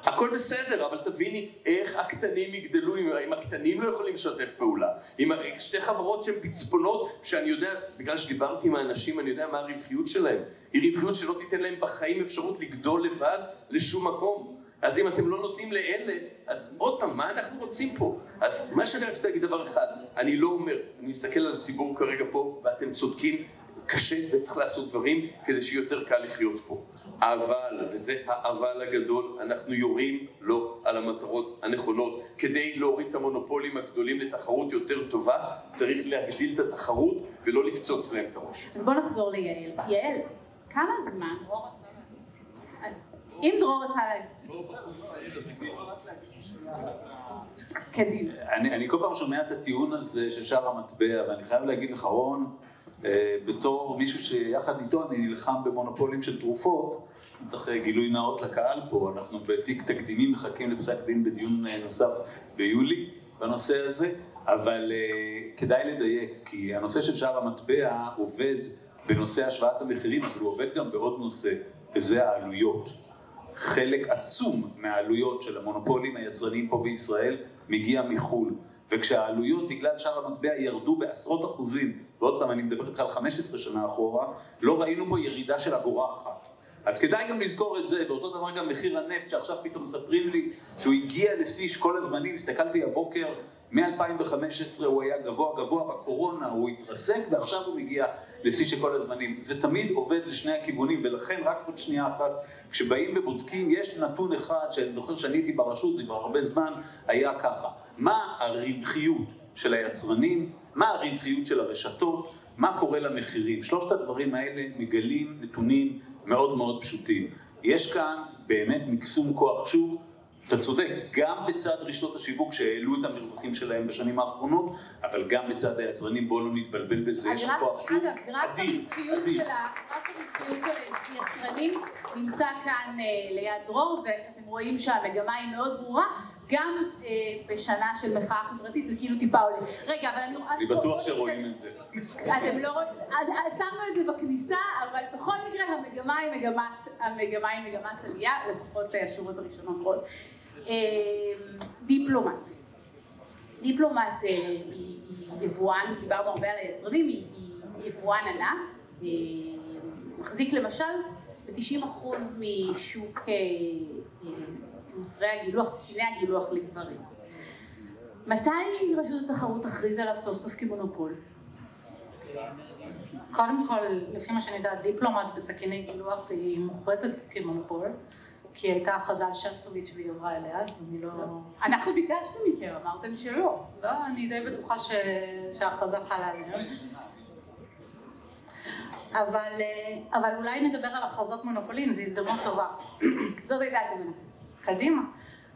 הכל בסדר, אבל תביני איך הקטנים יגדלו, אם, אם הקטנים לא יכולים לשתף פעולה. ה- שתי חברות שהן פצפונות, שאני יודע, בגלל שדיברתי עם האנשים, אני יודע מה הרווחיות שלהם. היא רווחיות שלא תיתן להם בחיים אפשרות לגדול לבד לשום מקום. אז אם אתם לא נותנים לאלה, אז עוד פעם, מה אנחנו רוצים פה? אז מה שאני רוצה להגיד דבר אחד, אני לא אומר, אני מסתכל על הציבור כרגע פה, ואתם צודקים, קשה וצריך לעשות דברים כדי שיהיה יותר קל לחיות פה. אבל, וזה האבל הגדול, אנחנו יורים לא על המטרות הנכונות. כדי להוריד את המונופולים הגדולים לתחרות יותר טובה, צריך להגדיל את התחרות ולא לפצוץ להם את הראש. אז בואו נחזור ליעל. יעל, כמה זמן? אם דרור רצה להגיד. קדימה. אני, אני כל פעם שומע את הטיעון הזה של שער המטבע, ואני חייב להגיד לך, רון, בתור מישהו שיחד איתו אני נלחם במונופולים של תרופות, צריך גילוי נאות לקהל פה, אנחנו בתיק תקדימים מחכים לפסק דין בדיון אה, נוסף ביולי בנושא הזה, אבל כדאי לדייק, כי הנושא של שער המטבע עובד בנושא השוואת המחירים, אבל הוא עובד גם בעוד נושא, וזה העלויות. חלק עצום מהעלויות של המונופולים היצרניים פה בישראל מגיע מחו"ל. וכשהעלויות בגלל שער המטבע ירדו בעשרות אחוזים, ועוד פעם אני מדבר איתך על 15 שנה אחורה, לא ראינו פה ירידה של אגורה אחת. אז כדאי גם לזכור את זה, ואותו דבר גם מחיר הנפט, שעכשיו פתאום מספרים לי שהוא הגיע לשיא כל הזמנים, הסתכלתי הבוקר, מ-2015 הוא היה גבוה גבוה, בקורונה הוא התרסק ועכשיו הוא מגיע לשיא של כל הזמנים. זה תמיד עובד לשני הכיוונים, ולכן רק עוד שנייה אחת, כשבאים ובודקים, יש נתון אחד שאני זוכר שאני הייתי ברשות, זה כבר הרבה זמן, היה ככה, מה הרווחיות של היצרנים, מה הרווחיות של הרשתות, מה קורה למחירים. שלושת הדברים האלה מגלים נתונים מאוד מאוד פשוטים. יש כאן באמת מקסום כוח שוק, אתה צודק, גם בצד רשתות השיווק שהעלו את המרווחים שלהם בשנים האחרונות, אבל גם בצד היצרנים, בואו לא נתבלבל בזה, יש כוח שוק אדיר, אדיר. גרף הרווחיות של היצרנים נמצא כאן אה, ליד דרור, ואתם רואים שהמגמה היא מאוד ברורה. גם אה, בשנה של מחאה חברתית זה כאילו טיפה עולה. רגע, אבל אני... אני בטוח שרואים את זה. אתם לא רואים... אז שמנו את זה בכניסה, אבל בכל מקרה המגמה היא מגמת, המגמה היא מגמת עלייה, לפחות השורות הראשונות רואות. אה, דיפלומט. דיפלומט אה, היא יבואן, דיברנו הרבה על היצרנים, היא יבואן ענק. מחזיק למשל ב-90% משוק מוצרי הגילוח, סיני הגילוח לגברים. מתי רשות התחרות תכריז עליו סוף סוף כמונופול? קודם כל, לפי מה שאני יודעת, דיפלומט בסכיני גילוח היא מוכרזת כמונופול, כי היא הייתה הכרזה על שסטוביץ' והיא עברה אליה, אני לא... אנחנו ביקשנו מכם, אמרתם שלא. לא, אני די בטוחה. שההכרזה חלה עליהם. אבל, אבל אולי נדבר על הכרזות מונופולין, זו הזדמנות טובה. זאת הייתה הכוונה. קדימה.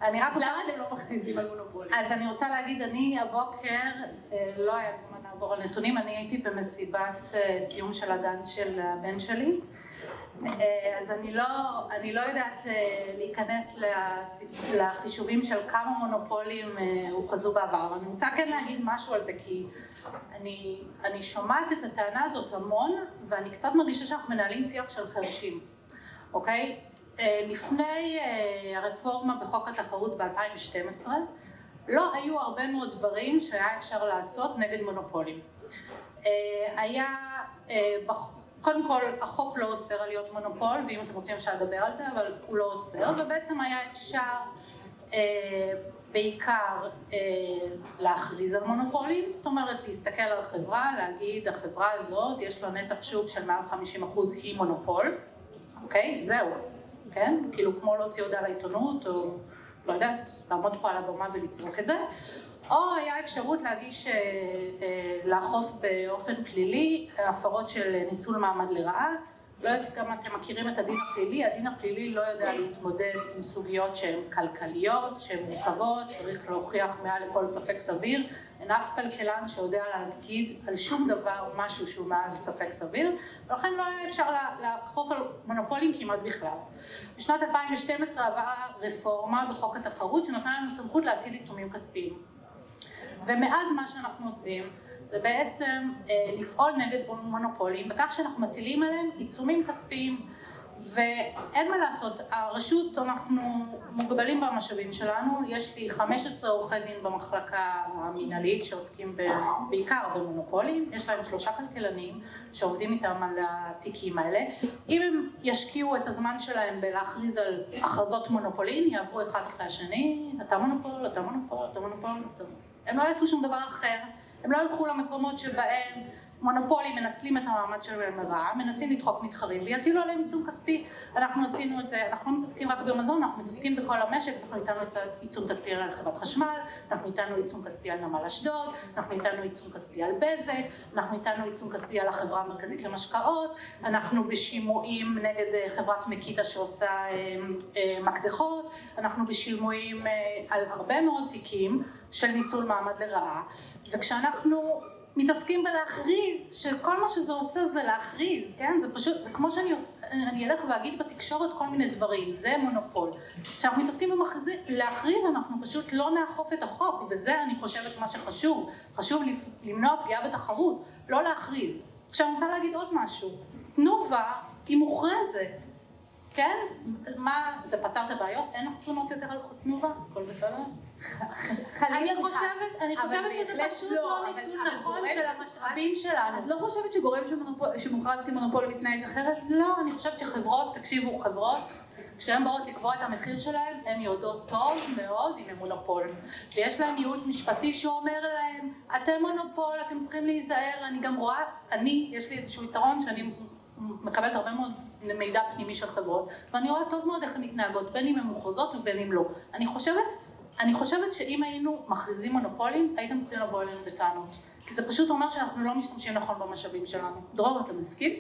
אני רק למה אתם לא מכריזים על מונופולים? אז אני רוצה להגיד, אני הבוקר, אה, לא היה זמן לעבור על נתונים, אני הייתי במסיבת אה, סיום של הגן של הבן שלי. אה, אז אני לא, אני לא יודעת להיכנס לחישובים של כמה מונופולים הוכרזו בעבר, אבל אני רוצה כן להגיד משהו על זה, כי אני, אני שומעת את הטענה הזאת המון, ואני קצת מרגישה שאנחנו מנהלים שיח של חרשים, אוקיי? אה, לפני אה, הרפורמה בחוק התחרות ב-2012 לא היו הרבה מאוד דברים שהיה אפשר לעשות נגד מונופולים. אה, היה, קודם כל החוק לא אוסר על להיות מונופול ואם אתם רוצים אפשר לדבר על זה אבל הוא לא אוסר ובעצם היה אפשר בעיקר להכריז על מונופולים, זאת אומרת להסתכל על חברה, להגיד החברה הזאת יש לה נתח שוק של מעל 50% היא מונופול, אוקיי? זהו. כן? כאילו כמו להוציא הודעה לעיתונות, או לא יודעת, לעמוד פה על הבמה ולצרוק את זה. או היה אפשרות להגיש, אה, אה, לאכוף באופן פלילי הפרות של ניצול מעמד לרעה. לא יודעת גם אתם מכירים את הדין הפלילי, הדין הפלילי לא יודע להתמודד עם סוגיות שהן כלכליות, שהן מורכבות, צריך להוכיח מעל לכל ספק סביר, אין אף כלכלן שיודע להגיד על שום דבר משהו שהוא מעל ספק סביר, ולכן לא היה אפשר לאכוף על מונופולים כמעט בכלל. בשנת 2012 עברה רפורמה בחוק התחרות שנתנה לנו סמכות להטיל עיצומים כספיים. ומאז מה שאנחנו עושים זה בעצם אה, לפעול נגד מונופולים בכך שאנחנו מטילים עליהם עיצומים כספיים. ואין מה לעשות, הרשות, אנחנו מוגבלים במשאבים שלנו, יש לי 15 עורכי דין במחלקה המינהלית שעוסקים ב, בעיקר במונופולים, יש להם שלושה כלכלנים שעובדים איתם על התיקים האלה, אם הם ישקיעו את הזמן שלהם בלהכריז על הכרזות מונופולין, יעברו אחד אחרי השני, אתה מונופול, אתה מונופול, אתה מונופול, הם לא יעשו שום דבר אחר, הם לא ילכו למקומות שבהם מונופולים מנצלים את המעמד שלהם לרעה, מנסים לדחוק מתחרים ויטילו עליהם עיצום כספי. אנחנו עשינו את זה, אנחנו לא מתעסקים רק במזון, אנחנו מתעסקים בכל המשק, אנחנו איתנו את העיצום כספי על חברת חשמל, אנחנו איתנו עיצום כספי על נמל אשדוד, אנחנו איתנו עיצום כספי על בזק, אנחנו איתנו עיצום כספי על החברה המרכזית למשקאות, אנחנו בשימועים נגד אה, חברת מקיטה שעושה אה, אה, מקדחות, אנחנו בשימועים על הרבה מאוד תיקים של ניצול מעמד לרעה, וכשאנחנו מתעסקים בלהכריז, שכל מה שזה עושה זה להכריז, כן? זה פשוט, זה כמו שאני אני אלך ואגיד בתקשורת כל מיני דברים, זה מונופול. כשאנחנו מתעסקים בלהכריז, אנחנו פשוט לא נאכוף את החוק, וזה אני חושבת מה שחשוב. חשוב למנוע פגיעה בתחרות, לא להכריז. עכשיו אני רוצה להגיד עוד משהו, תנובה היא מוכרזת, כן? מה, זה פתר את הבעיות? אין לך תלונות יותר על תנובה? הכל בסדר? אני חושבת, אני חושבת שזה פשוט לא, לא ניצול נכון של המשאבים שלנו. את לא חושבת שגורם שמוכרז כמונופול מתנהג אחרת? לא, אני חושבת שחברות, תקשיבו, חברות, כשהן באות לקבוע את המחיר שלהן, הן יודעות טוב מאוד אם הן מונופול. ויש להן ייעוץ משפטי שאומר להן, אתם מונופול, אתם צריכים להיזהר, אני גם רואה, אני, יש לי איזשהו יתרון שאני מקבלת הרבה מאוד מידע פנימי של חברות, ואני רואה טוב מאוד איך הן מתנהגות, בין אם הן מוכרזות ובין אם לא. אני חושבת אני חושבת שאם היינו מכריזים מונופולים, הייתם צריכים לבוא אלינו בטענות. כי זה פשוט אומר שאנחנו לא משתמשים נכון במשאבים שלנו. דרור, אתה מסכים?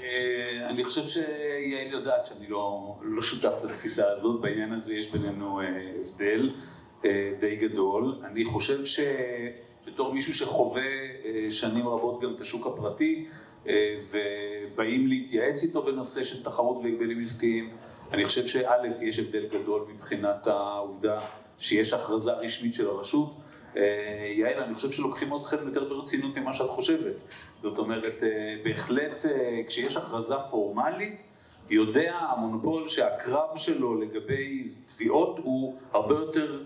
אה, אני חושב שיעל יודעת שאני לא, לא שותף לתפיסה הזאת, בעניין הזה יש בינינו אה, הבדל אה, די גדול. אני חושב שבתור מישהו שחווה שנים רבות גם את השוק הפרטי, ובאים להתייעץ איתו בנושא של תחרות והגבלים עסקיים, אני חושב שא', יש הבדל גדול מבחינת העובדה שיש הכרזה רשמית של הרשות. אה, יעל, אני חושב שלוקחים אתכם יותר ברצינות ממה שאת חושבת. זאת אומרת, אה, בהחלט אה, כשיש הכרזה פורמלית, יודע המונופול שהקרב שלו לגבי תביעות הוא הרבה יותר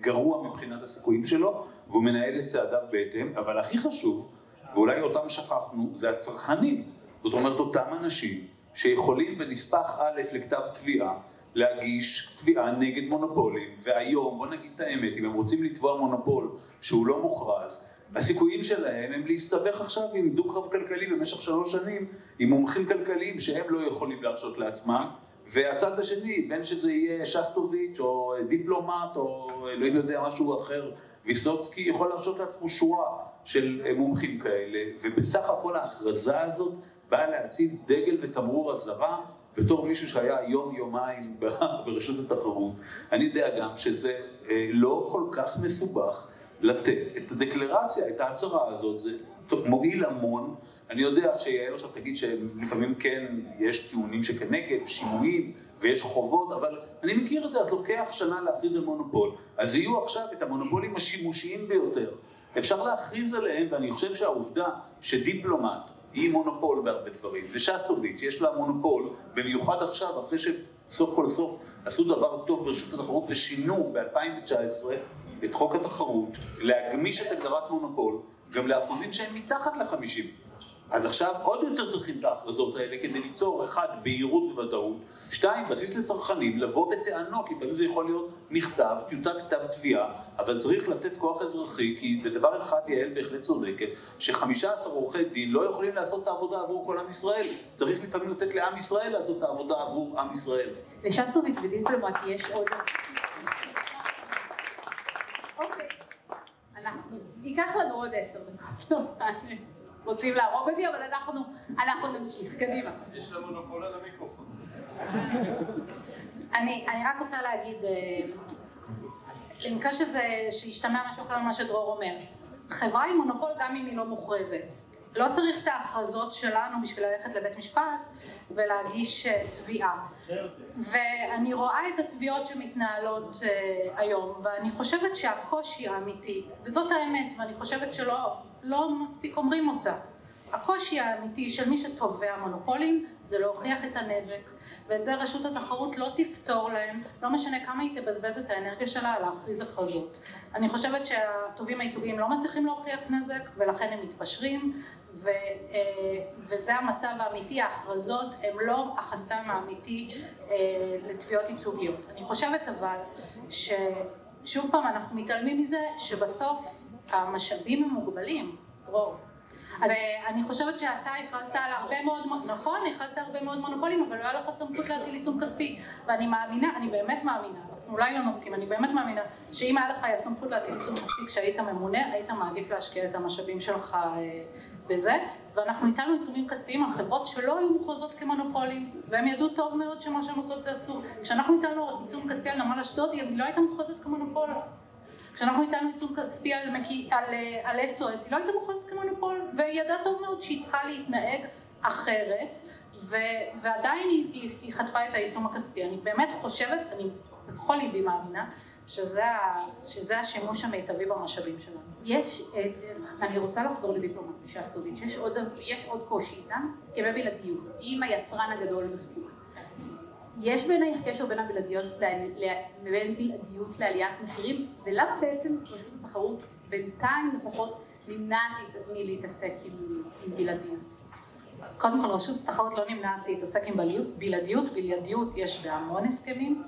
גרוע מבחינת הסיכויים שלו, והוא מנהל את צעדיו בהתאם, אבל הכי חשוב, ואולי אותם שכחנו, זה הצרכנים. זאת אומרת, אותם אנשים שיכולים בנספח א' לכתב תביעה להגיש תביעה נגד מונופולים, והיום, בוא נגיד את האמת, אם הם רוצים לתבוע מונופול שהוא לא מוכרז, הסיכויים שלהם הם להסתבך עכשיו עם דו-קרב כלכלי במשך שלוש שנים, עם מומחים כלכליים שהם לא יכולים להרשות לעצמם, והצד השני, בין שזה יהיה שסטוביץ' או דיפלומט או אלוהים יודע משהו אחר, ויסוצקי יכול להרשות לעצמו שורה של מומחים כאלה, ובסך הכל ההכרזה הזאת בא להציב דגל ותמרור אזהרה בתור מישהו שהיה יום-יומיים ברשות התחרות. אני יודע גם שזה אה, לא כל כך מסובך לתת את הדקלרציה, את ההצהרה הזאת, זה מועיל המון. אני יודע שיעל עכשיו תגיד שלפעמים כן יש טיעונים שכנגד, שימועים ויש חובות, אבל אני מכיר את זה, אז לוקח שנה להכריז על מונופול. אז יהיו עכשיו את המונופולים השימושיים ביותר. אפשר להכריז עליהם, ואני חושב שהעובדה שדיפלומט היא מונופול בהרבה דברים. ושסטוביץ' יש לה מונופול, במיוחד עכשיו, אחרי שסוף כל סוף עשו דבר טוב ברשות התחרות ושינו ב-2019 את חוק התחרות, להגמיש את הגדרת מונופול גם לאחוזים שהם מתחת ל-50. אז עכשיו עוד יותר צריכים את ההכרזות האלה כדי ליצור, אחד, בהירות וודאות, שתיים, בסיס לצרכנים, לבוא בטענות, לפעמים זה יכול להיות מכתב, טיוטת כתב תביעה, אבל צריך לתת כוח אזרחי, כי בדבר אחד יעל בהחלט צודקת, שחמישה עשר עורכי דין לא יכולים לעשות את העבודה עבור כל עם ישראל, צריך לפעמים לתת לעם ישראל לעשות את העבודה עבור עם ישראל. לשסטוביץ ודיפלומט יש עוד... אוקיי, אנחנו, ייקח לנו עוד עשר דקות. רוצים להרוג אותי, אבל אנחנו, אנחנו נמשיך, קדימה. יש לה מונופול על המיקרופון. אני, אני רק רוצה להגיד, אה, למקרה שזה, שישתמע משהו כמה מה שדרור אומר, חברה היא מונופול גם אם היא לא מוכרזת. לא צריך את ההכרזות שלנו בשביל ללכת לבית משפט ולהגיש אה, תביעה. ואני רואה את התביעות שמתנהלות uh, היום, ואני חושבת שהקושי האמיתי, וזאת האמת, ואני חושבת שלא לא מספיק אומרים אותה, הקושי האמיתי של מי שתובע מונופולים זה להוכיח את הנזק ואת זה רשות התחרות לא תפתור להם, לא משנה כמה היא תבזבז את האנרגיה שלה על להכריז הכרזות. אני חושבת שהתובעים הייצוגיים לא מצליחים להוכיח נזק ולכן הם מתפשרים ו, אה, וזה המצב האמיתי, ההכרזות הן לא החסם האמיתי אה, לתביעות ייצוגיות. אני חושבת אבל ששוב פעם אנחנו מתעלמים מזה שבסוף המשאבים הם מוגבלים, רוב. ואני חושבת שאתה הכרזת על הרבה מאוד, נכון, הכרזת הרבה מאוד מונופולים, אבל לא היה לך סמכות להטיל עיצום כספי. ואני מאמינה, אני באמת מאמינה, אנחנו אולי לא נסכים, אני באמת מאמינה, שאם היה לך סמכות להטיל עיצום כספי כשהיית ממונה, היית מעדיף להשקיע את המשאבים שלך אה, בזה, ואנחנו הטלנו עיצומים כספיים על חברות שלא היו מוכרזות כמונופולים, והם ידעו טוב מאוד שמה שהם עושות זה אסור. כשאנחנו הטלנו עיצום כספי על נמל אשדוד, היא לא הייתה מוכרזת כמונופול. כשאנחנו הטלנו עיצום כספי על, על, על SOS, היא לא הייתה מוכרזת כמונופול, והיא ידעה טוב מאוד שהיא צריכה להתנהג אחרת, ו, ועדיין היא, היא, היא חטפה את העיצום הכספי. אני באמת חושבת, אני בכל ליבי מאמינה, שזה, שזה השימוש המיטבי במשאבים שלנו. יש, אה, אני רוצה לחזור לדיפלומטי שסטוביץ', יש עוד, יש עוד קושי איתם, הסכמי בלעדיות, עם היצרן הגדול בחו"ל. יש בעינייך קשר בין הבלעדיות, בין בלעדיות לעליית מחירים, ולמה בעצם רשות התחרות בינתיים לפחות נמנעת מלהתעסק עם, עם בלעדיות? קודם כל רשות התחרות לא נמנעת להתעסק עם בלעדיות, בלעדיות יש בהמון הסכמים,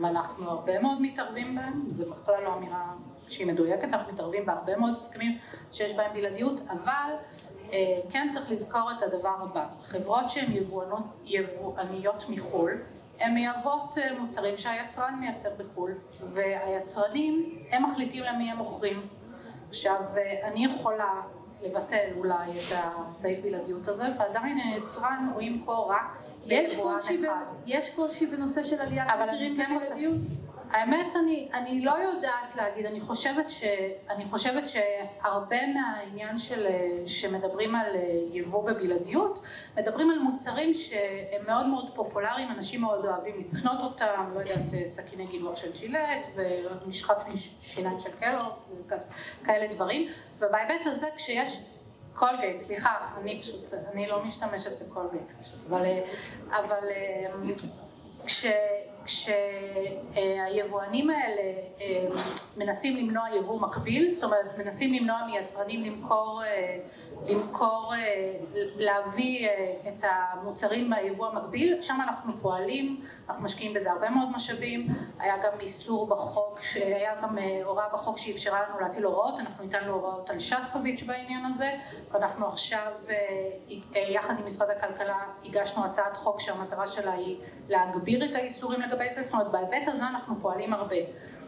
ואנחנו הרבה מאוד מתערבים בהם, זה בכלל לא אמירה שהיא מדויקת, אנחנו מתערבים בהרבה מאוד הסכמים שיש בהם בלעדיות, אבל אה, כן צריך לזכור את הדבר הבא, חברות שהן יבואניות מחו"ל, הן מייבאות אה, מוצרים שהיצרן מייצר בחו"ל, והיצרנים הם מחליטים למי הם מוכרים. עכשיו, אה, אני יכולה לבטל אולי את הסעיף בלעדיות הזה, ועדיין היצרן הוא ימכור רק ליבואן אחד. יש קושי בנושא של עליית מחירים כן בבלעדיות? האמת, אני, אני לא יודעת להגיד, אני חושבת, ש, אני חושבת שהרבה מהעניין של, שמדברים על יבוא בבלעדיות, מדברים על מוצרים שהם מאוד מאוד פופולריים, אנשים מאוד אוהבים לקנות אותם, לא יודעת, סכיני גילוח של ג'ילט ומשחת שיניים של קלו, כאלה דברים, ובהיבט הזה כשיש קולגייט, סליחה, אני פשוט, אני לא משתמשת בקולגייט, אבל, אבל כש... כשהיבואנים האלה אה, מנסים למנוע יבוא מקביל, זאת אומרת מנסים למנוע מיצרנים למכור, אה, למכור, אה, להביא את המוצרים מהיבוא המקביל, שם אנחנו פועלים, אנחנו משקיעים בזה הרבה מאוד משאבים, היה גם איסור בחוק, היה גם הוראה בחוק שאפשרה לנו להטיל הוראות, אנחנו ניתנו הוראות על שסטוביץ' בעניין הזה, ואנחנו עכשיו יחד עם משרד הכלכלה הגשנו הצעת חוק שהמטרה שלה היא להגביר את האיסורים לגבי זה, זאת אומרת בהיבט הזה אנחנו פועלים הרבה.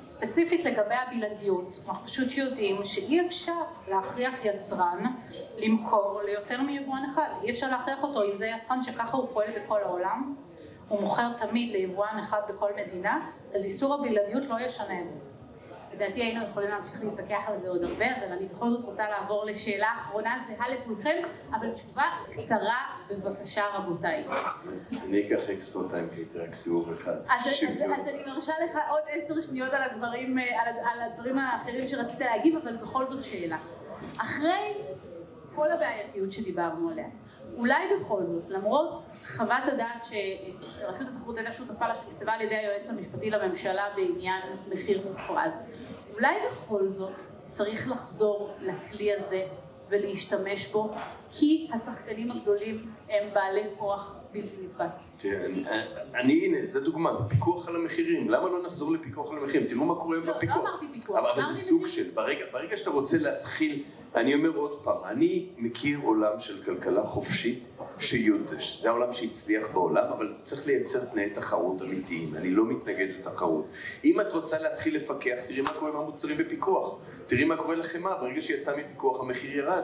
ספציפית לגבי הבלעדיות, אנחנו פשוט יודעים שאי אפשר להכריח יצרן למכור ליותר מיבואן אחד, אי אפשר להכריח אותו אם זה יצרן שככה הוא פועל בכל העולם, הוא מוכר תמיד ליבואן אחד בכל מדינה, אז איסור הבלעדיות לא ישנה את זה. לדעתי היינו יכולים להמשיך להתווכח על זה עוד הרבה, אבל אני בכל זאת רוצה לעבור לשאלה אחרונה זהה לכולכם, אבל תשובה קצרה בבקשה רבותיי. אני אקח אקסטרה טיים כי רק סיבוב אחד. אז אני מרשה לך עוד עשר שניות על הדברים, על הדברים האחרים שרצית להגיב, אבל בכל זאת שאלה. אחרי כל הבעייתיות שדיברנו עליה, אולי בכל זאת, למרות חוות הדעת שרשות התחרות הייתה שותפה לה שנכתבה על ידי היועץ המשפטי לממשלה בעניין מחיר מופרז, אולי בכל זאת צריך לחזור לכלי הזה ולהשתמש בו, כי השחקנים הגדולים הם בעלי כוח בלתי נתפס. כן, אני, הנה, זו דוגמה, פיקוח על המחירים. למה לא נחזור לפיקוח על המחירים? תראו מה קורה לא, בפיקוח. לא אמרתי פיקוח. אבל זה סוג של, ברגע שאתה רוצה להתחיל, אני אומר עוד פעם, אני מכיר עולם של כלכלה חופשית, שיודע, שזה העולם שהצליח בעולם, אבל צריך לייצר תנאי תחרות אמיתיים. אני לא מתנגד לתחרות. אם את רוצה להתחיל לפקח, תראי מה קורה עם המוצרים בפיקוח. תראי מה קורה לחמאה, ברגע שיצא מפיקוח המחיר ירד.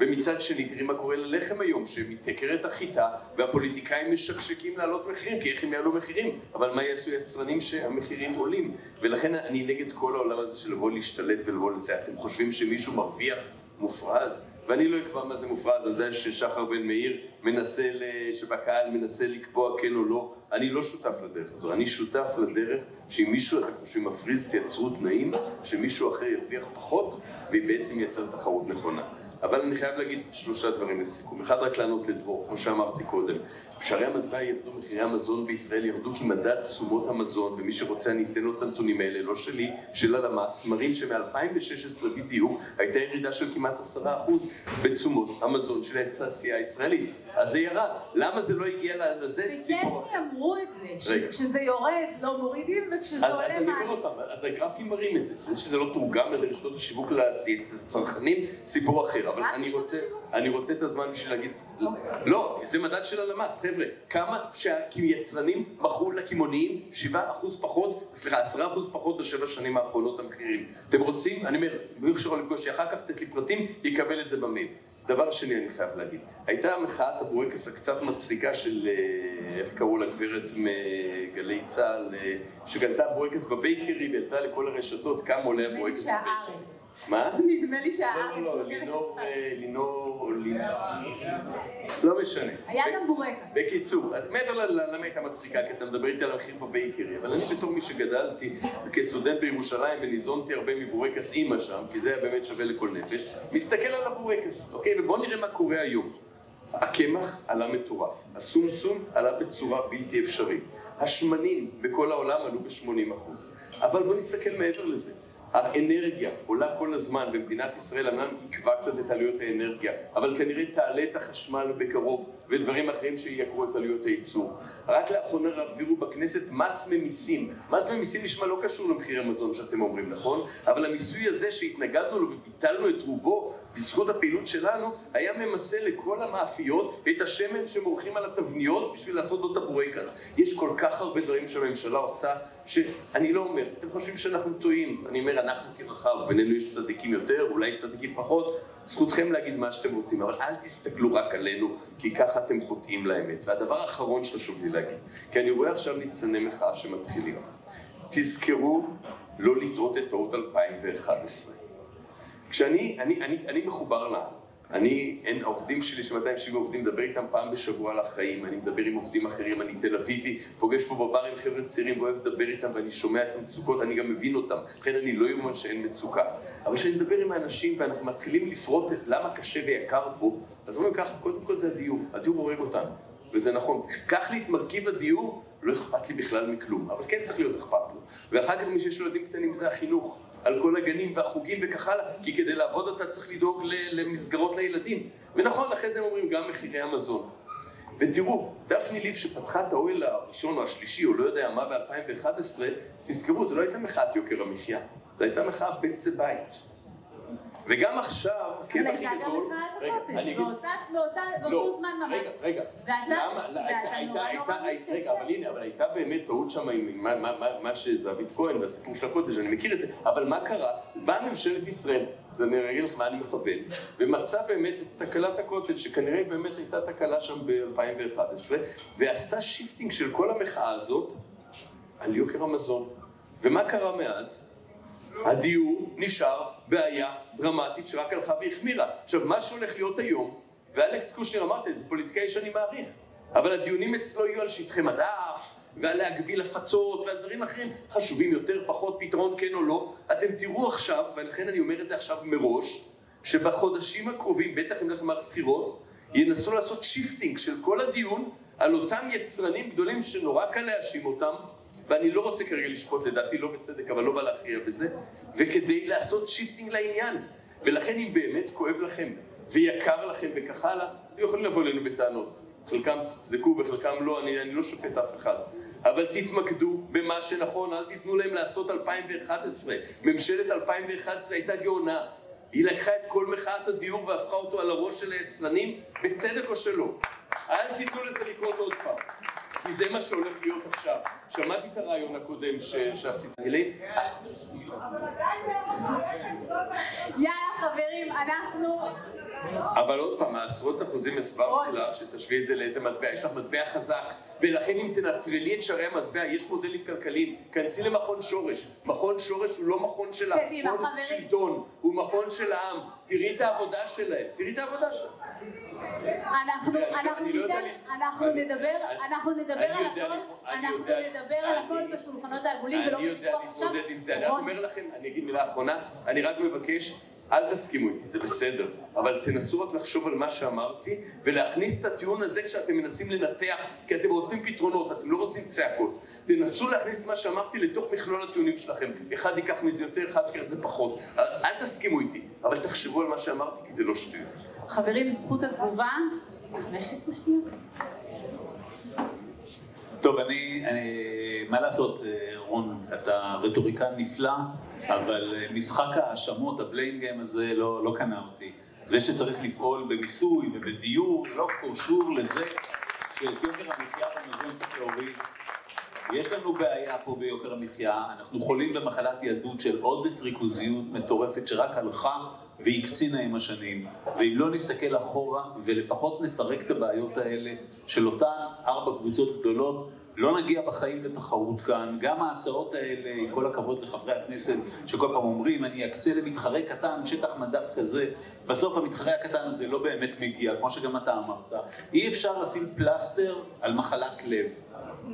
ומצד שני, תראי מה קורה ללחם היום, שמתייקרת החיטה והפוליטיקאים משקשקים להעלות מחירים, כי איך הם יעלו מחירים? אבל מה יעשו יצרנים שהמחירים עולים? ולכן אני נגד כל העולם הזה של לבוא להשתלט ולבוא לזה. אתם חושבים שמישהו מרוויח מופרז? ואני לא אקבע מה זה מופרז, על זה ששחר בן מאיר מנסה, שבקהל מנסה לקבוע כן או לא. אני לא שותף לדרך הזו, אני שותף לדרך שאם מישהו, אתם חושבים, מפריז, תייצרו תנאים, שמישהו אחר ירוויח פחות, ובעצם ייצר תחרות נכונה. אבל אני חייב להגיד שלושה דברים לסיכום. אחד, רק לענות לדבור, כמו שאמרתי קודם. שערי המטבע ירדו, מחירי המזון בישראל ירדו כי מדד תשומות המזון, ומי שרוצה אני אתן לו את הנתונים האלה, לא שלי, של הלמ"ס, מראים שמ-2016 בדיוק הייתה ירידה של כמעט עשרה אחוז בתשומות המזון של התעשייה הישראלית. אז זה ירד. למה זה לא הגיע לזה? וכן אמרו את זה, שכשזה יורד לא מורידים וכשזה עולה אז אני אומר מים. פעם, אז הגרפים מראים את זה, זה שזה לא תורגם לרשתות השיווק לצרכנים, סיפור אחר, אבל אני רשתות רוצה? אני רוצה את הזמן בשביל להגיד, לא, זה מדד של הלמ"ס, חבר'ה, כמה שהיצרנים מכרו לקמעוניים 7% פחות, סליחה, 10% פחות בשבע שנים האחרונות המחירים. אתם רוצים, אני אומר, מי אפשר לפגוש, אחר כך תת לי פרטים, יקבל את זה במייל. דבר שני אני חייב להגיד, הייתה מחאת הבורקס הקצת מצחיקה של, אה, איך קראו לה, גברת מגלי צה"ל, אה, שקנתה בורקס בבייקרי והייתה לכל הרשתות כמה עולה הבורקס שהארץ. מה? נדמה לי לא, שהארץ. לא, לא, סוגרת לינור, אה, לינור, לינור, לא משנה. היה גם בורקס. בקיצור, אז מעבר ל- ל- למה הייתה מצחיקה, כי אתה מדבר איתי על המחיר בבייקרי, אבל אני בתור מי שגדלתי כסטודנט בירושלים וניזונתי הרבה מבורקס אימא שם, כי זה היה באמת שווה לכל נפש, מסתכל על הבורקס, אוקיי? ובואו נראה מה קורה היום. הקמח עלה מטורף, הסומסום עלה בצורה בלתי אפשרית, השמנים בכל העולם עלו ב-80%, אבל בואו נסתכל מעבר לזה. האנרגיה עולה כל הזמן במדינת ישראל, אמנם עיכבה קצת את עלויות האנרגיה, אבל כנראה תעלה את החשמל בקרוב ודברים אחרים שייקרו את עלויות הייצור. רק לאחרונה העבירו בכנסת מס ממיסים. מס ממיסים נשמע לא קשור למחירי המזון שאתם אומרים, נכון? אבל המיסוי הזה שהתנגדנו לו וביטלנו את רובו בזכות הפעילות שלנו, היה ממסה לכל המאפיות את השמן שמורחים על התבניות בשביל לעשות לו את הבורקס. יש כל כך הרבה דברים שהממשלה עושה, שאני לא אומר, אתם חושבים שאנחנו טועים. אני אומר, אנחנו כרחב, בינינו יש צדיקים יותר, אולי צדיקים פחות, זכותכם להגיד מה שאתם רוצים, אבל אל תסתכלו רק עלינו, כי ככה אתם חוטאים לאמת. והדבר האחרון שחשוב לי להגיד, כי אני רואה עכשיו ניצני מחאה שמתחילים. תזכרו לא לטעות את טעות 2011. כשאני, אני, אני, אני מחובר לעם. אני, אין, העובדים שלי, ש-270 עובדים, מדבר איתם פעם בשבוע על החיים, אני מדבר עם עובדים אחרים, אני תל אביבי, פוגש פה בבר עם חבר'ה צעירים ואוהב לדבר איתם ואני שומע את המצוקות, אני גם מבין אותם, לכן אני לא יאמר שאין מצוקה. אבל כשאני מדבר עם האנשים ואנחנו מתחילים לפרוט למה קשה ויקר פה, אז אומרים ככה, קודם כל זה הדיור, הדיור הורג אותנו, וזה נכון. קח לי את מרכיב הדיור, לא אכפת לי בכלל מכלום, אבל כן צריך להיות אכפת לו. ואחר כך מי שיש לו ילדים קטנים זה החינוך. על כל הגנים והחוגים וכך הלאה, כי כדי לעבוד אתה צריך לדאוג למסגרות לילדים. ונכון, אחרי זה הם אומרים גם מחירי המזון. ותראו, דפני ליף שפתחה את האוהל הראשון או השלישי, או לא יודע מה, ב-2011, תזכרו, זו לא הייתה מחאת יוקר המחיה, זו הייתה מחאה בצע בית. וגם עכשיו, אבל הכי גדול... באותו לא, זמן ממש. רגע, רגע. לא, רגע. אבל הנה, אבל הייתה באמת טעות שם עם מה- שזהבית כהן והסיפור של הקוטג', אני מכיר את זה, אבל מה קרה? באה ממשלת ישראל, אז אני אגיד לך מה אני מכוון, ומצאה באמת את תקלת הקוטג', שכנראה באמת הייתה תקלה שם ב-2011, ועשתה shifting של כל המחאה הזאת על יוקר המזון. ומה קרה מאז? הדיור נשאר בעיה דרמטית שרק הלכה והחמירה. עכשיו, מה שהולך להיות היום, ואלכס קושניר אמרת, זה פוליטיקאי שאני מעריך, אבל הדיונים אצלו יהיו על שטחי מדף, ועל להגביל הפצות, ועל דברים אחרים חשובים יותר, פחות, פתרון כן או לא. אתם תראו עכשיו, ולכן אני אומר את זה עכשיו מראש, שבחודשים הקרובים, בטח אם נלך למערכת בחירות, ינסו לעשות shifting של כל הדיון על אותם יצרנים גדולים שנורא קל להאשים אותם, ואני לא רוצה כרגע לשפוט לדעתי, לא בצדק, אבל לא בא להכריע בזה, וכדי לעשות shifting לעניין. ולכן אם באמת כואב לכם, ויקר לכם וכך הלאה, אתם יכולים לבוא אלינו בטענות. חלקם תצדקו וחלקם לא, אני, אני לא שופט אף אחד. אבל תתמקדו במה שנכון, אל תיתנו להם לעשות 2011. ממשלת 2011 הייתה גאונה. היא לקחה את כל מחאת הדיור והפכה אותו על הראש של היצרנים, בצדק או שלא. אל תיתנו לזה לקרות עוד פעם. כי זה מה שהולך להיות עכשיו. שמעתי את הרעיון הקודם ש- שעשיתי. אלי? יאללה חברים, אנחנו... אבל עוד פעם, העשרות אחוזים הסברתי. לך שתשווי את זה לאיזה מטבע, יש לך מטבע חזק, ולכן אם תנטרלי את שערי המטבע, יש מודלים כלכליים, כנסי למכון שורש, מכון שורש הוא לא מכון של קדימה, ההון חברים. שלטון, הוא מכון של העם, תראי את העבודה שלהם, תראי את העבודה שלהם. אנחנו, אני אני יודע אני- נדבר, אני- אנחנו נדבר אני על יודע הכל, לי- אני אנחנו יודע- נדבר על אני- הכל בשולחנות העגולים ולא אני יודע בוויכוח עכשיו. להתמודד עם זה, אני רק אומר לכם, אני אגיד מילה אחרונה, אני רק מבקש, אל תסכימו איתי, זה בסדר, אבל תנסו רק לחשוב על מה שאמרתי ולהכניס את הטיעון הזה כשאתם מנסים לנתח, כי אתם רוצים פתרונות, אתם לא רוצים צעקות. תנסו להכניס מה שאמרתי לתוך מכלול הטיעונים שלכם. אחד ייקח מזה יותר, אחד ייקח מזה פחות. אל תסכימו איתי, אבל תחשבו על מה שאמרתי, כי זה לא שטויות. חברים, זכות התגובה, 15 שניות. טוב, אני, אני, מה לעשות, אה, רון, אתה רטוריקן נפלא, אבל אה, משחק ההאשמות, הבליין גיים הזה, לא, לא קנה אותי. זה שצריך לפעול במיסוי ובדיור, לא קשור לזה שאת יוקר המחיה במזון צריך להוריד. יש לנו בעיה פה ביוקר המחיה, אנחנו חולים במחלת יהדות של עודף ריכוזיות מטורפת שרק הלכה והקצינה עם השנים, ואם לא נסתכל אחורה ולפחות נפרק את הבעיות האלה של אותן ארבע קבוצות גדולות, לא נגיע בחיים לתחרות כאן. גם ההצעות האלה, עם כל הכבוד לחברי הכנסת שכל פעם אומרים, אני אקצה למתחרה קטן שטח מדף כזה, בסוף המתחרה הקטן הזה לא באמת מגיע, כמו שגם אתה אמרת. אי אפשר לשים פלסטר על מחלת לב.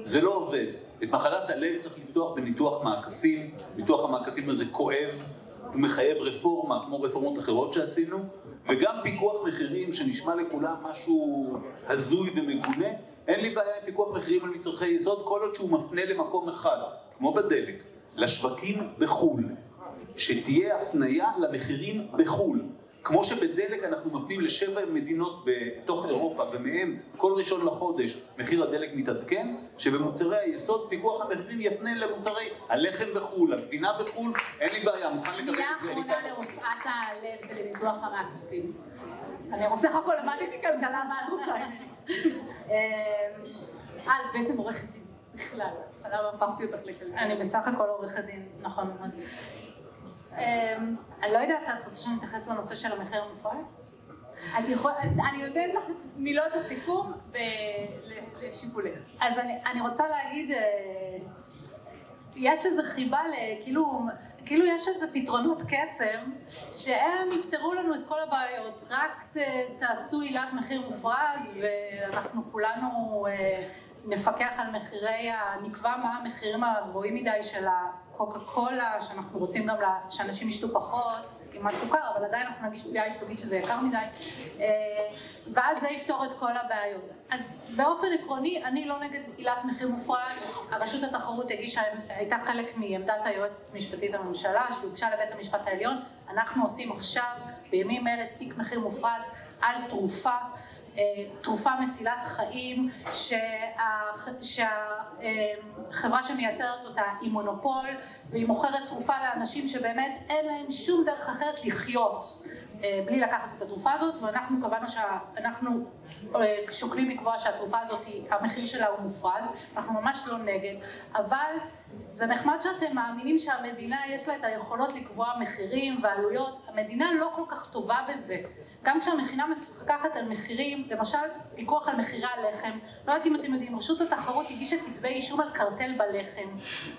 זה לא עובד. את מחלת הלב צריך לפתוח בניתוח מעקפים, ניתוח המעקפים הזה כואב, הוא מחייב רפורמה, כמו רפורמות אחרות שעשינו, וגם פיקוח מחירים שנשמע לכולם משהו הזוי ומגונה, אין לי בעיה עם פיקוח מחירים על מצרכי יסוד, כל עוד שהוא מפנה למקום אחד, כמו בדלק, לשווקים בחו"ל, שתהיה הפנייה למחירים בחו"ל. כמו שבדלק אנחנו מפנים לשבע מדינות בתוך אירופה, ומהם כל ראשון לחודש מחיר הדלק מתעדכן, שבמוצרי היסוד פיקוח המחירים יפנה למוצרי הלחם בחו"ל, הגבינה בחו"ל, אין לי בעיה, מוכן לקבל את זה. מילה אחרונה לרופאת הלב ולניתוח המעקפים. אני בסך הכל למדתי כלכלה, מה את רוצה אה, בעצם עורכת דין בכלל, עליו הפכתי אותך לכלכלה. אני בסך הכל עורכת דין, נכון מאוד. אמ, אני לא יודעת, את רוצה שאני אתייחס לנושא של המחיר המופרט? אני נותנת לך מילות הסיכום לשיפולך. אז אני רוצה להגיד, אה, יש איזו חיבה, כאילו, כאילו יש איזה פתרונות קסם שהם יפתרו לנו את כל הבעיות, רק תעשו עילת מחיר מופרז ואנחנו כולנו אה, נפקח על מחירי, נקבע מה המחירים הגבוהים מדי של הקוקה קולה, שאנחנו רוצים גם שאנשים ישתו פחות עם הסוכר, אבל עדיין אנחנו נגיש תביעה ייצוגית שזה יקר מדי, אה, ואז זה יפתור את כל הבעיות. אז באופן עקרוני, אני לא נגד עילת מחיר מופרז, הרשות התחרות הגישה, הייתה חלק מעמדת היועצת המשפטית לממשלה, שהוגשה לבית המשפט העליון, אנחנו עושים עכשיו, בימים אלה, תיק מחיר מופרז על תרופה תרופה מצילת חיים שהחברה שמייצרת אותה היא מונופול והיא מוכרת תרופה לאנשים שבאמת אין להם שום דרך אחרת לחיות אה, בלי לקחת את התרופה הזאת ואנחנו קבענו שאנחנו אה, שוקלים לקבוע שהתרופה הזאת המחיר שלה הוא מופרז אנחנו ממש לא נגד אבל זה נחמד שאתם מאמינים שהמדינה יש לה את היכולות לקבוע מחירים ועלויות המדינה לא כל כך טובה בזה גם כשהמכינה מפקחת על מחירים, למשל פיקוח על מחירי הלחם, לא יודעת אם אתם יודעים, רשות התחרות הגישה כתבי אישום על קרטל בלחם,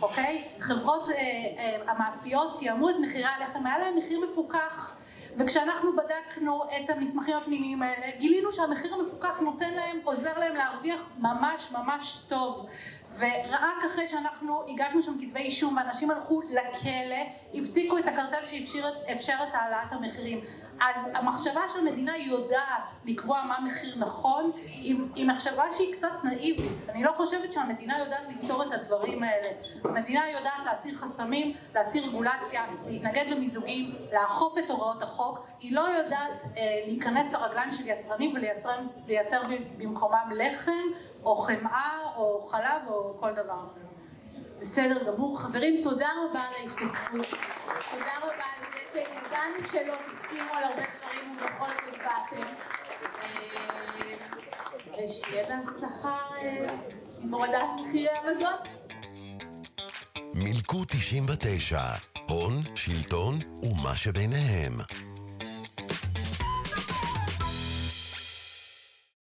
אוקיי? חברות אה, אה, המאפיות תיאמו את מחירי הלחם, היה להם מחיר מפוקח וכשאנחנו בדקנו את המסמכים הפנימיים האלה, גילינו שהמחיר המפוקח נותן להם, עוזר להם להרוויח ממש ממש טוב. ורק אחרי שאנחנו הגשנו שם כתבי אישום ואנשים הלכו לכלא, הפסיקו את הקרטל שאפשר את העלאת המחירים. אז המחשבה שהמדינה יודעת לקבוע מה מחיר נכון, היא, מחשבה שהיא קצת נאיבית. אני לא חושבת שהמדינה יודעת לפתור את הדברים האלה. המדינה יודעת להסיר חסמים, להסיר רגולציה, להתנגד למיזוגים, לאכוף את הוראות החוק. היא לא יודעת אה, להיכנס לרגליים של יצרנים ולייצר במקומם לחם או חמאה או חלב או כל דבר אחר. בסדר גמור. חברים, תודה רבה על ההשתתפות. תודה רבה על זה שידענו שלא תסכימו על הרבה דברים ובכל זאת באתם. אה, ושיהיה בהצלחה אה, עם הורדת מחירי המזון. מילקו 99, הון, שלטון ומה שביניהם.